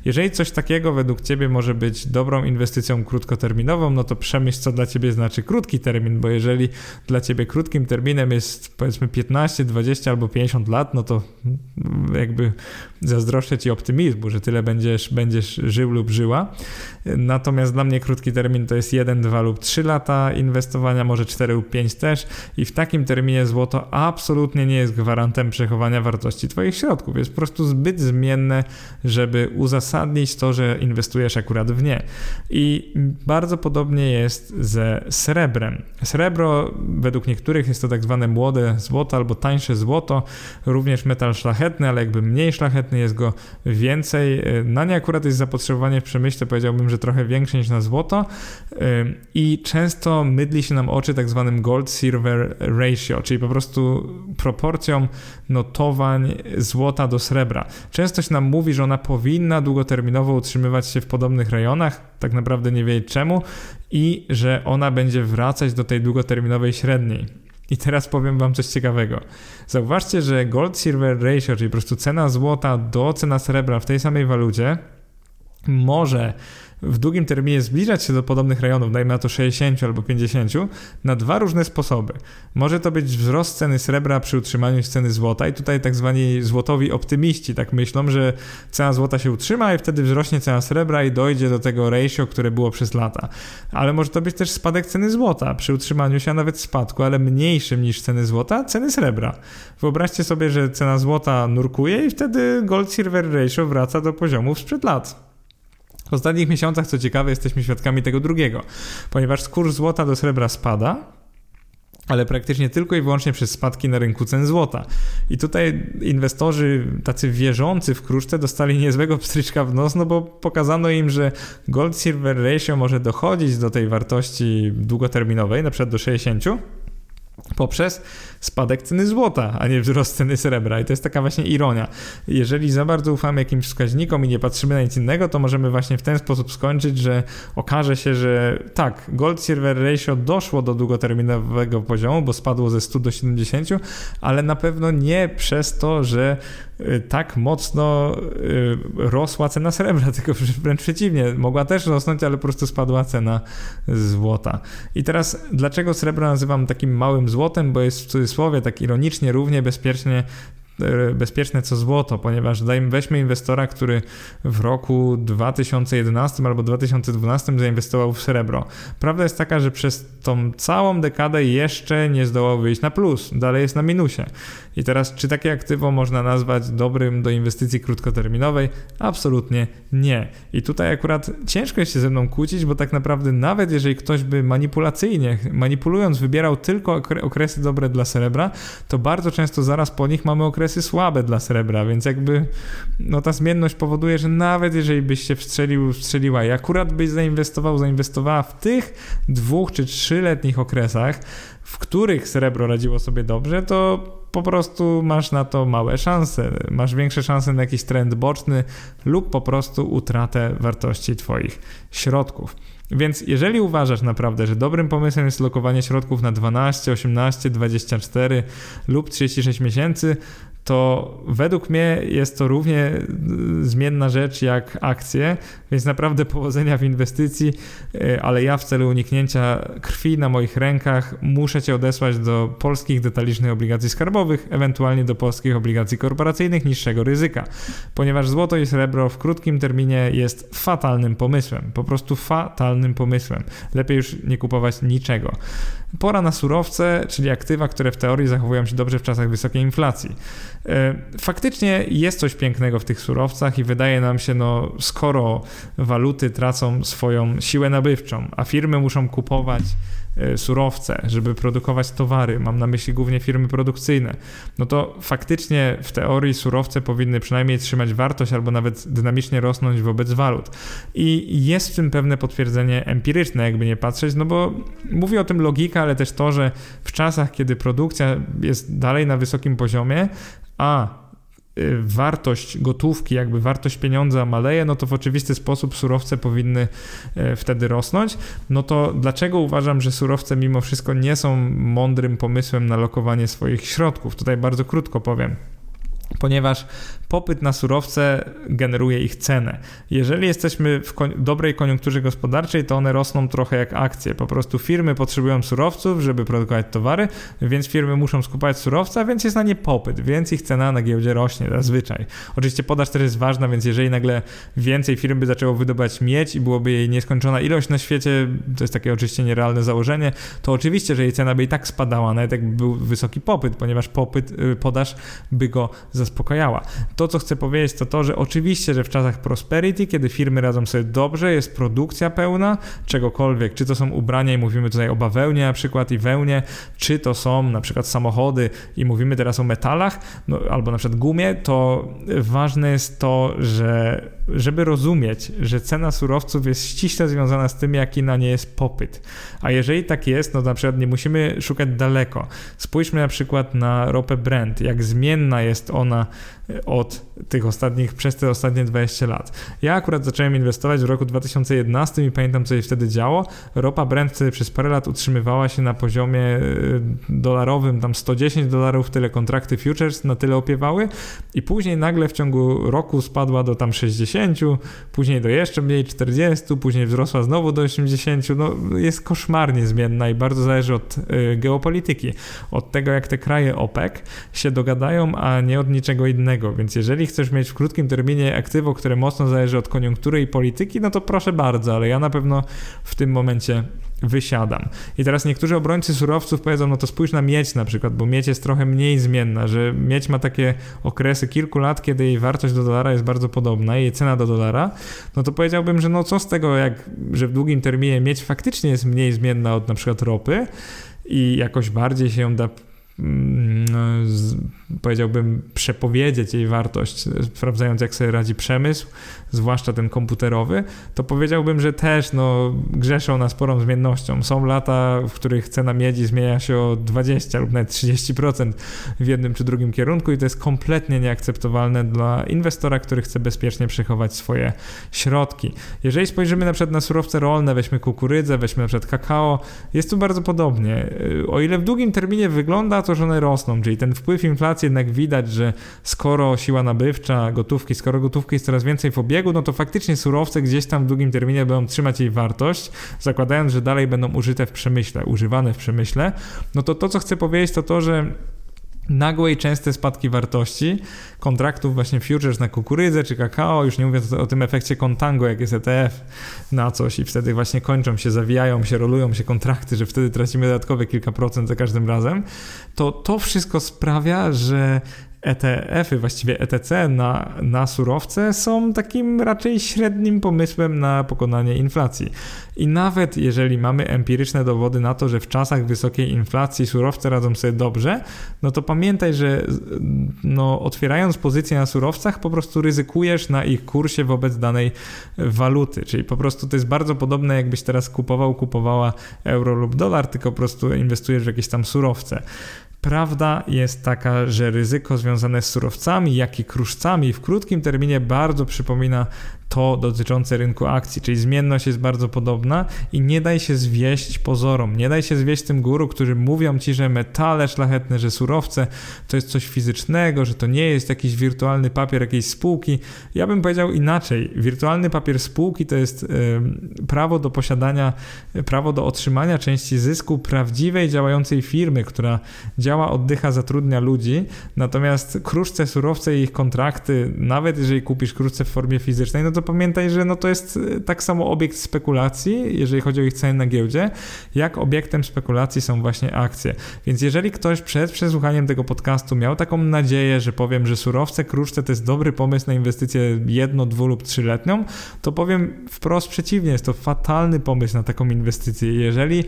Jeżeli coś takiego według Ciebie może być dobrą inwestycją krótkoterminową, no to przemyśl, co dla Ciebie znaczy krótki termin, bo jeżeli dla Ciebie krótkim terminem jest powiedzmy 15, 20 albo 50 lat, no to jakby zazdroszczę ci optymizmu, że tyle będziesz, będziesz żył lub żyła. Natomiast dla mnie krótki termin to jest 1, 2 lub 3 lata inwestowania, może 4 lub 5 też i w takim terminie złoto absolutnie nie jest gwarantem przechowania wartości Twoich środków. Jest po prostu zbyt zmienne, żeby uzasadnić to, że inwestujesz akurat w nie. I bardzo podobnie jest ze srebrem. Srebro według niektórych jest to tak zwane młode złoto albo tańsze złoto, również metal szlachetny, ale jakby mniej szlachetny, jest go więcej. Na nie akurat jest zapotrzebowanie w przemyśle, powiedziałbym, że trochę większe niż na złoto i często mydli się nam oczy tak zwanym gold-silver ratio, czyli po prostu proporcją notowań złota do srebra. Często się nam mówi, że ona powinna długoterminowo utrzymywać się w podobnych rejonach, tak naprawdę nie wie czemu, i że ona będzie wracać do tej długoterminowej średniej. I teraz powiem Wam coś ciekawego. Zauważcie, że gold-silver ratio, czyli po prostu cena złota do cena srebra w tej samej walucie, może w długim terminie zbliżać się do podobnych rejonów, dajmy na to 60 albo 50, na dwa różne sposoby. Może to być wzrost ceny srebra przy utrzymaniu ceny złota i tutaj tak zwani złotowi optymiści tak myślą, że cena złota się utrzyma i wtedy wzrośnie cena srebra i dojdzie do tego ratio, które było przez lata. Ale może to być też spadek ceny złota przy utrzymaniu się, a nawet spadku, ale mniejszym niż ceny złota, ceny srebra. Wyobraźcie sobie, że cena złota nurkuje i wtedy gold-silver ratio wraca do poziomów sprzed lat. W ostatnich miesiącach, co ciekawe, jesteśmy świadkami tego drugiego, ponieważ kurs złota do srebra spada, ale praktycznie tylko i wyłącznie przez spadki na rynku cen złota. I tutaj inwestorzy tacy wierzący w kruszce dostali niezłego pstryczka w nos, no bo pokazano im, że gold-silver ratio może dochodzić do tej wartości długoterminowej, na przykład do 60, poprzez spadek ceny złota, a nie wzrost ceny srebra. I to jest taka właśnie ironia. Jeżeli za bardzo ufamy jakimś wskaźnikom i nie patrzymy na nic innego, to możemy właśnie w ten sposób skończyć, że okaże się, że tak, gold-silver ratio doszło do długoterminowego poziomu, bo spadło ze 100 do 70, ale na pewno nie przez to, że tak mocno y, rosła cena srebra, tylko wręcz przeciwnie, mogła też rosnąć, ale po prostu spadła cena złota. I teraz dlaczego srebro nazywam takim małym złotem, bo jest w cudzysłowie tak ironicznie, równie bezpiecznie bezpieczne co złoto, ponieważ dajmy, weźmy inwestora, który w roku 2011 albo 2012 zainwestował w srebro. Prawda jest taka, że przez tą całą dekadę jeszcze nie zdołał wyjść na plus, dalej jest na minusie. I teraz, czy takie aktywo można nazwać dobrym do inwestycji krótkoterminowej? Absolutnie nie. I tutaj akurat ciężko jest się ze mną kłócić, bo tak naprawdę nawet jeżeli ktoś by manipulacyjnie, manipulując wybierał tylko okresy dobre dla srebra, to bardzo często zaraz po nich mamy okresy okresy słabe dla srebra, więc jakby no ta zmienność powoduje, że nawet jeżeli byś się wstrzelił, wstrzeliła i akurat byś zainwestował, zainwestowała w tych dwóch czy trzyletnich okresach, w których srebro radziło sobie dobrze, to po prostu masz na to małe szanse. Masz większe szanse na jakiś trend boczny lub po prostu utratę wartości Twoich środków. Więc jeżeli uważasz naprawdę, że dobrym pomysłem jest lokowanie środków na 12, 18, 24 lub 36 miesięcy, to według mnie jest to równie y, zmienna rzecz jak akcje, więc naprawdę powodzenia w inwestycji, y, ale ja w celu uniknięcia krwi na moich rękach muszę Cię odesłać do polskich detalicznych obligacji skarbowych, ewentualnie do polskich obligacji korporacyjnych niższego ryzyka, ponieważ złoto i srebro w krótkim terminie jest fatalnym pomysłem, po prostu fatalnym pomysłem. Lepiej już nie kupować niczego. Pora na surowce, czyli aktywa, które w teorii zachowują się dobrze w czasach wysokiej inflacji. E, faktycznie jest coś pięknego w tych surowcach i wydaje nam się, no skoro waluty tracą swoją siłę nabywczą, a firmy muszą kupować E, surowce, żeby produkować towary, mam na myśli głównie firmy produkcyjne, no to faktycznie w teorii surowce powinny przynajmniej trzymać wartość albo nawet dynamicznie rosnąć wobec walut. I jest w tym pewne potwierdzenie empiryczne, jakby nie patrzeć, no bo mówi o tym logika, ale też to, że w czasach, kiedy produkcja jest dalej na wysokim poziomie, a Y, wartość gotówki, jakby wartość pieniądza maleje, no to w oczywisty sposób surowce powinny y, wtedy rosnąć. No to dlaczego uważam, że surowce mimo wszystko nie są mądrym pomysłem na lokowanie swoich środków? Tutaj bardzo krótko powiem ponieważ popyt na surowce generuje ich cenę. Jeżeli jesteśmy w dobrej koniunkturze gospodarczej, to one rosną trochę jak akcje. Po prostu firmy potrzebują surowców, żeby produkować towary, więc firmy muszą skupować surowce, więc jest na nie popyt, więc ich cena na giełdzie rośnie zazwyczaj. Oczywiście podaż też jest ważna, więc jeżeli nagle więcej firm by zaczęło wydobywać miedź i byłoby jej nieskończona ilość na świecie, to jest takie oczywiście nierealne założenie, to oczywiście, że jej cena by i tak spadała, nawet jakby był wysoki popyt, ponieważ popyt, y, podaż by go zaspokajała. To, co chcę powiedzieć, to to, że oczywiście, że w czasach prosperity, kiedy firmy radzą sobie dobrze, jest produkcja pełna czegokolwiek, czy to są ubrania i mówimy tutaj o bawełnie na przykład i wełnie, czy to są na przykład samochody i mówimy teraz o metalach, no, albo na przykład gumie, to ważne jest to, że żeby rozumieć, że cena surowców jest ściśle związana z tym, jaki na nie jest popyt. A jeżeli tak jest, no na przykład nie musimy szukać daleko. Spójrzmy na przykład na ropę Brent, jak zmienna jest ona od tych ostatnich, przez te ostatnie 20 lat. Ja akurat zacząłem inwestować w roku 2011 i pamiętam, co się wtedy działo. Ropa Brent wtedy przez parę lat utrzymywała się na poziomie y, dolarowym, tam 110 dolarów, tyle kontrakty futures na tyle opiewały i później nagle w ciągu roku spadła do tam 60, później do jeszcze mniej 40, później wzrosła znowu do 80. No jest koszmarnie zmienna i bardzo zależy od y, geopolityki, od tego jak te kraje OPEC się dogadają, a nie od niczego innego innego. Więc jeżeli chcesz mieć w krótkim terminie aktywo, które mocno zależy od koniunktury i polityki, no to proszę bardzo, ale ja na pewno w tym momencie wysiadam. I teraz niektórzy obrońcy surowców powiedzą, no to spójrz na miedź na przykład, bo miedź jest trochę mniej zmienna, że miedź ma takie okresy kilku lat, kiedy jej wartość do dolara jest bardzo podobna, jej cena do dolara, no to powiedziałbym, że no co z tego, jak, że w długim terminie miedź faktycznie jest mniej zmienna od na przykład ropy i jakoś bardziej się ją da powiedziałbym, przepowiedzieć jej wartość, sprawdzając jak sobie radzi przemysł, zwłaszcza ten komputerowy, to powiedziałbym, że też no, grzeszą na sporą zmiennością. Są lata, w których cena miedzi zmienia się o 20 lub nawet 30% w jednym czy drugim kierunku i to jest kompletnie nieakceptowalne dla inwestora, który chce bezpiecznie przechować swoje środki. Jeżeli spojrzymy na przykład na surowce rolne, weźmy kukurydzę, weźmy na przykład kakao, jest tu bardzo podobnie. O ile w długim terminie wygląda to, że one rosną, czyli ten wpływ inflacji jednak widać, że skoro siła nabywcza gotówki, skoro gotówki jest coraz więcej w obiegu, no to faktycznie surowce gdzieś tam w długim terminie będą trzymać jej wartość, zakładając, że dalej będą użyte w przemyśle, używane w przemyśle, no to to, co chcę powiedzieć, to to, że nagłe i częste spadki wartości kontraktów właśnie futures na kukurydzę czy kakao, już nie mówiąc o tym efekcie kontango, jak jest ETF na coś i wtedy właśnie kończą się, zawijają się, rolują się kontrakty, że wtedy tracimy dodatkowe kilka procent za każdym razem, to to wszystko sprawia, że ETF-y, właściwie ETC na, na surowce są takim raczej średnim pomysłem na pokonanie inflacji. I nawet jeżeli mamy empiryczne dowody na to, że w czasach wysokiej inflacji surowce radzą sobie dobrze, no to pamiętaj, że no, otwierając pozycje na surowcach, po prostu ryzykujesz na ich kursie wobec danej waluty. Czyli po prostu to jest bardzo podobne, jakbyś teraz kupował, kupowała euro lub dolar, tylko po prostu inwestujesz w jakieś tam surowce. Prawda jest taka, że ryzyko związane z surowcami, jak i kruszcami w krótkim terminie bardzo przypomina to dotyczące rynku akcji, czyli zmienność jest bardzo podobna i nie daj się zwieść pozorom, nie daj się zwieść tym guru, którzy mówią ci, że metale szlachetne, że surowce to jest coś fizycznego, że to nie jest jakiś wirtualny papier jakiejś spółki. Ja bym powiedział inaczej. Wirtualny papier spółki to jest prawo do posiadania, prawo do otrzymania części zysku prawdziwej działającej firmy, która działa, oddycha, zatrudnia ludzi, natomiast kruszce, surowce i ich kontrakty, nawet jeżeli kupisz kruszce w formie fizycznej, no to pamiętaj, że no to jest e, tak samo obiekt spekulacji, jeżeli chodzi o ich ceny na giełdzie, jak obiektem spekulacji są właśnie akcje. Więc jeżeli ktoś przed przesłuchaniem tego podcastu miał taką nadzieję, że powiem, że surowce kruszce to jest dobry pomysł na inwestycję jedno, dwu lub trzyletnią, to powiem wprost przeciwnie, jest to fatalny pomysł na taką inwestycję. Jeżeli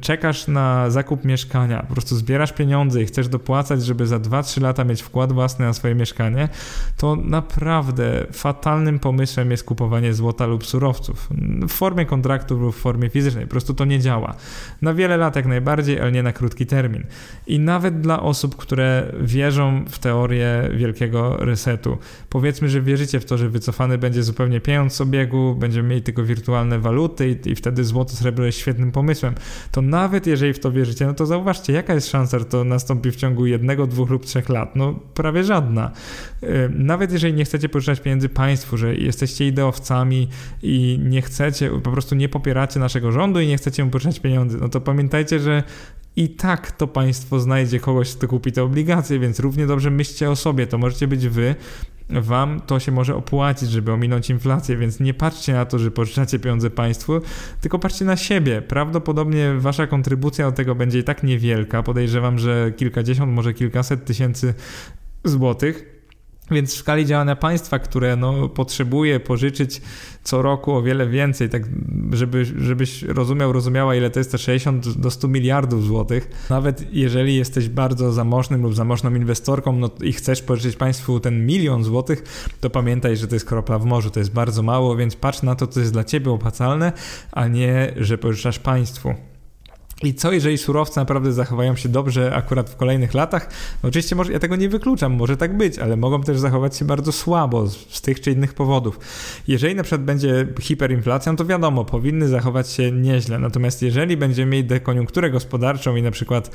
czekasz na zakup mieszkania, po prostu zbierasz pieniądze i chcesz dopłacać, żeby za 2-3 lata mieć wkład własny na swoje mieszkanie, to naprawdę fatalnym pomysłem jest kupowanie złota lub surowców w formie kontraktów lub w formie fizycznej. Po prostu to nie działa. Na wiele lat jak najbardziej, ale nie na krótki termin. I nawet dla osób, które wierzą w teorię wielkiego resetu, powiedzmy, że wierzycie w to, że wycofany będzie zupełnie pieniądz z obiegu, będziemy mieli tylko wirtualne waluty i, i wtedy złoto, srebro jest świetnym pomysłem to nawet jeżeli w to wierzycie, no to zauważcie, jaka jest szansa, że to nastąpi w ciągu jednego, dwóch lub trzech lat? No prawie żadna. Nawet jeżeli nie chcecie pożyczać pieniędzy państwu, że jesteście ideowcami i nie chcecie, po prostu nie popieracie naszego rządu i nie chcecie mu pożyczać pieniędzy, no to pamiętajcie, że i tak to państwo znajdzie kogoś, kto kupi te obligacje, więc równie dobrze myślcie o sobie. To możecie być wy, wam to się może opłacić, żeby ominąć inflację, więc nie patrzcie na to, że pożyczacie pieniądze państwu, tylko patrzcie na siebie. Prawdopodobnie wasza kontrybucja do tego będzie i tak niewielka. Podejrzewam, że kilkadziesiąt, może kilkaset tysięcy złotych więc w skali działania państwa, które no, potrzebuje pożyczyć co roku o wiele więcej, tak żeby, żebyś rozumiał, rozumiała ile to jest te 60 do 100 miliardów złotych. Nawet jeżeli jesteś bardzo zamożnym lub zamożną inwestorką no, i chcesz pożyczyć państwu ten milion złotych, to pamiętaj, że to jest kropla w morzu, to jest bardzo mało, więc patrz na to, co jest dla ciebie opłacalne, a nie, że pożyczasz państwu. I co jeżeli surowce naprawdę zachowają się dobrze akurat w kolejnych latach? No oczywiście może, ja tego nie wykluczam, może tak być, ale mogą też zachować się bardzo słabo z, z tych czy innych powodów. Jeżeli na przykład będzie hiperinflacja, no to wiadomo, powinny zachować się nieźle. Natomiast jeżeli będziemy mieli dekoniunkturę gospodarczą i na przykład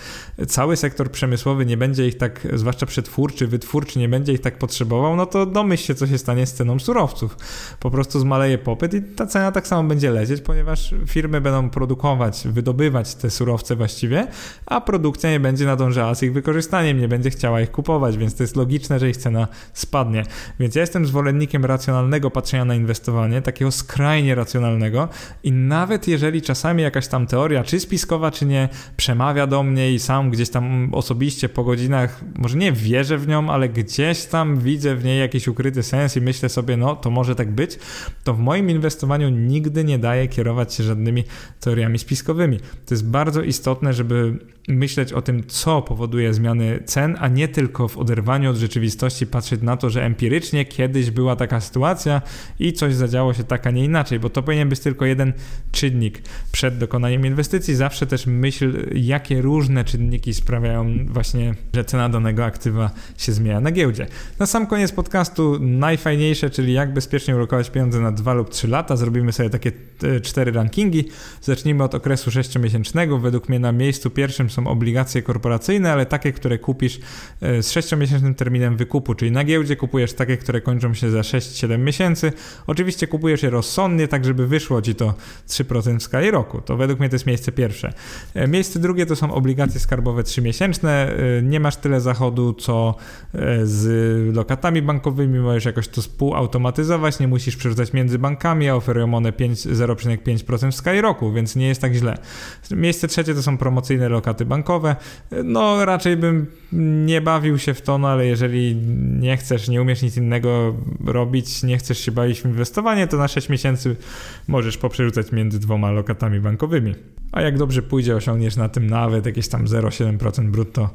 cały sektor przemysłowy nie będzie ich tak, zwłaszcza przetwórczy, wytwórczy, nie będzie ich tak potrzebował, no to domyśl się, co się stanie z ceną surowców. Po prostu zmaleje popyt i ta cena tak samo będzie lecieć, ponieważ firmy będą produkować, wydobywać te surowce właściwie, a produkcja nie będzie nadążała z ich wykorzystaniem, nie będzie chciała ich kupować, więc to jest logiczne, że ich cena spadnie. Więc ja jestem zwolennikiem racjonalnego patrzenia na inwestowanie, takiego skrajnie racjonalnego i nawet jeżeli czasami jakaś tam teoria, czy spiskowa, czy nie, przemawia do mnie i sam gdzieś tam osobiście po godzinach, może nie wierzę w nią, ale gdzieś tam widzę w niej jakiś ukryty sens i myślę sobie, no to może tak być, to w moim inwestowaniu nigdy nie daje kierować się żadnymi teoriami spiskowymi. To jest bardzo bardzo istotne, żeby myśleć o tym, co powoduje zmiany cen, a nie tylko w oderwaniu od rzeczywistości patrzeć na to, że empirycznie kiedyś była taka sytuacja i coś zadziało się tak, a nie inaczej, bo to powinien być tylko jeden czynnik przed dokonaniem inwestycji. Zawsze też myśl, jakie różne czynniki sprawiają właśnie, że cena danego aktywa się zmienia na giełdzie. Na sam koniec podcastu najfajniejsze, czyli jak bezpiecznie ulokować pieniądze na 2 lub 3 lata. Zrobimy sobie takie e, cztery rankingi. Zacznijmy od okresu 6-miesięcznego. Według mnie na miejscu pierwszym są obligacje korporacyjne, ale takie, które kupisz e, z 6-miesięcznym terminem wykupu, czyli na giełdzie kupujesz takie, które kończą się za 6-7 miesięcy. Oczywiście kupujesz je rozsądnie, tak żeby wyszło ci to 3% w skali roku. To według mnie to jest miejsce pierwsze. E, miejsce drugie to są obligacje skarbowe 3-miesięczne. E, nie masz tyle zachodu, co z lokatami bankowymi, możesz jakoś to współautomatyzować, nie musisz przerzucać między bankami, a oferują one 0,5% w skali roku, więc nie jest tak źle. Miejsce trzecie to są promocyjne lokaty bankowe. No raczej bym nie bawił się w to, no ale jeżeli nie chcesz, nie umiesz nic innego robić, nie chcesz się bawić w inwestowanie, to na 6 miesięcy możesz poprzerzucać między dwoma lokatami bankowymi. A jak dobrze pójdzie, osiągniesz na tym nawet jakieś tam 0,7% brutto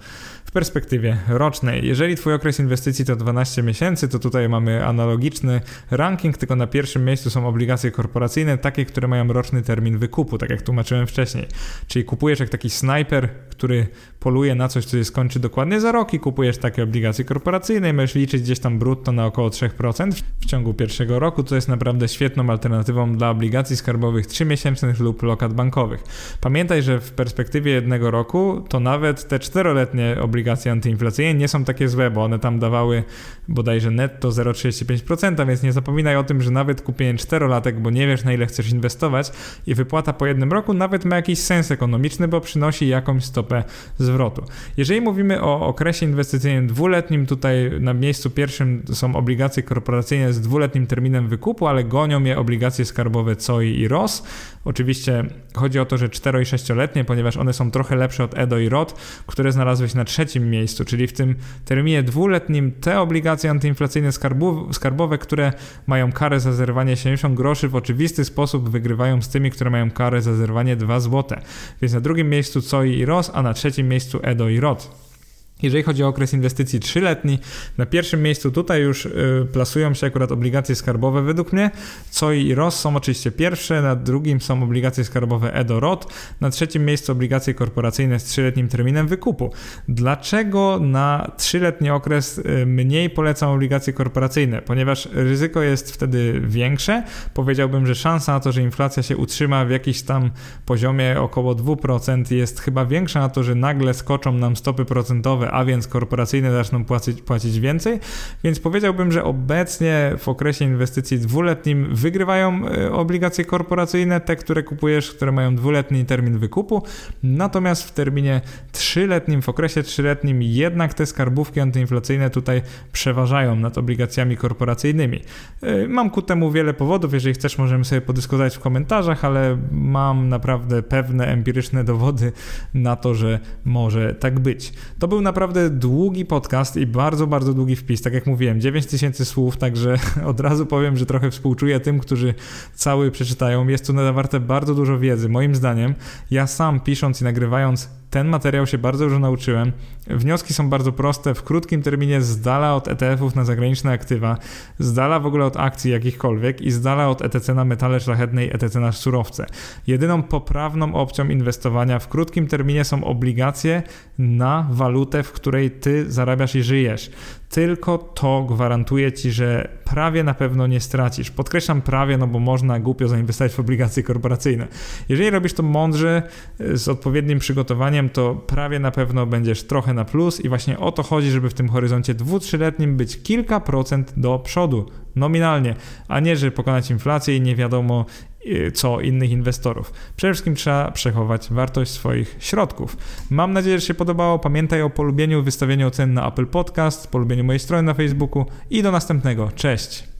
perspektywie rocznej. Jeżeli Twój okres inwestycji to 12 miesięcy, to tutaj mamy analogiczny ranking, tylko na pierwszym miejscu są obligacje korporacyjne, takie, które mają roczny termin wykupu, tak jak tłumaczyłem wcześniej. Czyli kupujesz jak taki snajper, który poluje na coś, co się skończy dokładnie za rok i kupujesz takie obligacje korporacyjne i możesz liczyć gdzieś tam brutto na około 3% w ciągu pierwszego roku, co jest naprawdę świetną alternatywą dla obligacji skarbowych 3-miesięcznych lub lokat bankowych. Pamiętaj, że w perspektywie jednego roku to nawet te czteroletnie obligacje antyinflacyjne nie są takie złe, bo one tam dawały bodajże netto 0,35%, więc nie zapominaj o tym, że nawet kupienie czterolatek, bo nie wiesz na ile chcesz inwestować i wypłata po jednym roku nawet ma jakiś sens ekonomiczny bo przynosi jakąś stopę zwrotu. Jeżeli mówimy o okresie inwestycyjnym dwuletnim, tutaj na miejscu pierwszym są obligacje korporacyjne z dwuletnim terminem wykupu, ale gonią je obligacje skarbowe COI i ROS. Oczywiście chodzi o to, że 4 i 6-letnie, ponieważ one są trochę lepsze od EDO i ROT, które znalazły się na trzecim miejscu, czyli w tym terminie dwuletnim te obligacje antyinflacyjne skarbowe, które mają karę za zerwanie 70 groszy w oczywisty sposób wygrywają z tymi, które mają karę za zerwanie 2 zł. Więc na drugim miejscu COI i ROS, a na trzecim miejscu EDO i ROT. Jeżeli chodzi o okres inwestycji trzyletni, na pierwszym miejscu tutaj już y, plasują się akurat obligacje skarbowe według mnie. COI i ROS są oczywiście pierwsze, na drugim są obligacje skarbowe EDO-ROT, na trzecim miejscu obligacje korporacyjne z trzyletnim terminem wykupu. Dlaczego na trzyletni okres y, mniej polecam obligacje korporacyjne? Ponieważ ryzyko jest wtedy większe. Powiedziałbym, że szansa na to, że inflacja się utrzyma w jakimś tam poziomie około 2% jest chyba większa na to, że nagle skoczą nam stopy procentowe a więc korporacyjne zaczną płacić, płacić więcej, więc powiedziałbym, że obecnie w okresie inwestycji dwuletnim wygrywają e, obligacje korporacyjne, te, które kupujesz, które mają dwuletni termin wykupu, natomiast w terminie trzyletnim, w okresie trzyletnim jednak te skarbówki antyinflacyjne tutaj przeważają nad obligacjami korporacyjnymi. E, mam ku temu wiele powodów, jeżeli chcesz możemy sobie podyskutować w komentarzach, ale mam naprawdę pewne empiryczne dowody na to, że może tak być. To był naprawdę naprawdę długi podcast i bardzo, bardzo długi wpis. Tak jak mówiłem, 9000 słów, także od razu powiem, że trochę współczuję tym, którzy cały przeczytają. Jest tu zawarte bardzo dużo wiedzy. Moim zdaniem, ja sam pisząc i nagrywając ten materiał się bardzo dużo nauczyłem. Wnioski są bardzo proste. W krótkim terminie z dala od ETF-ów na zagraniczne aktywa, z dala w ogóle od akcji jakichkolwiek i z dala od ETC na metale szlachetne i ETC na surowce. Jedyną poprawną opcją inwestowania w krótkim terminie są obligacje na walutę, w której ty zarabiasz i żyjesz tylko to gwarantuje ci, że prawie na pewno nie stracisz. Podkreślam prawie, no bo można głupio zainwestować w obligacje korporacyjne. Jeżeli robisz to mądrze, z odpowiednim przygotowaniem, to prawie na pewno będziesz trochę na plus i właśnie o to chodzi, żeby w tym horyzoncie dwu-trzyletnim być kilka procent do przodu, nominalnie, a nie, żeby pokonać inflację i nie wiadomo Y, co innych inwestorów. Przede wszystkim trzeba przechować wartość swoich środków. Mam nadzieję, że się podobało. Pamiętaj o polubieniu, wystawieniu ocen na Apple Podcast, polubieniu mojej strony na Facebooku i do następnego. Cześć!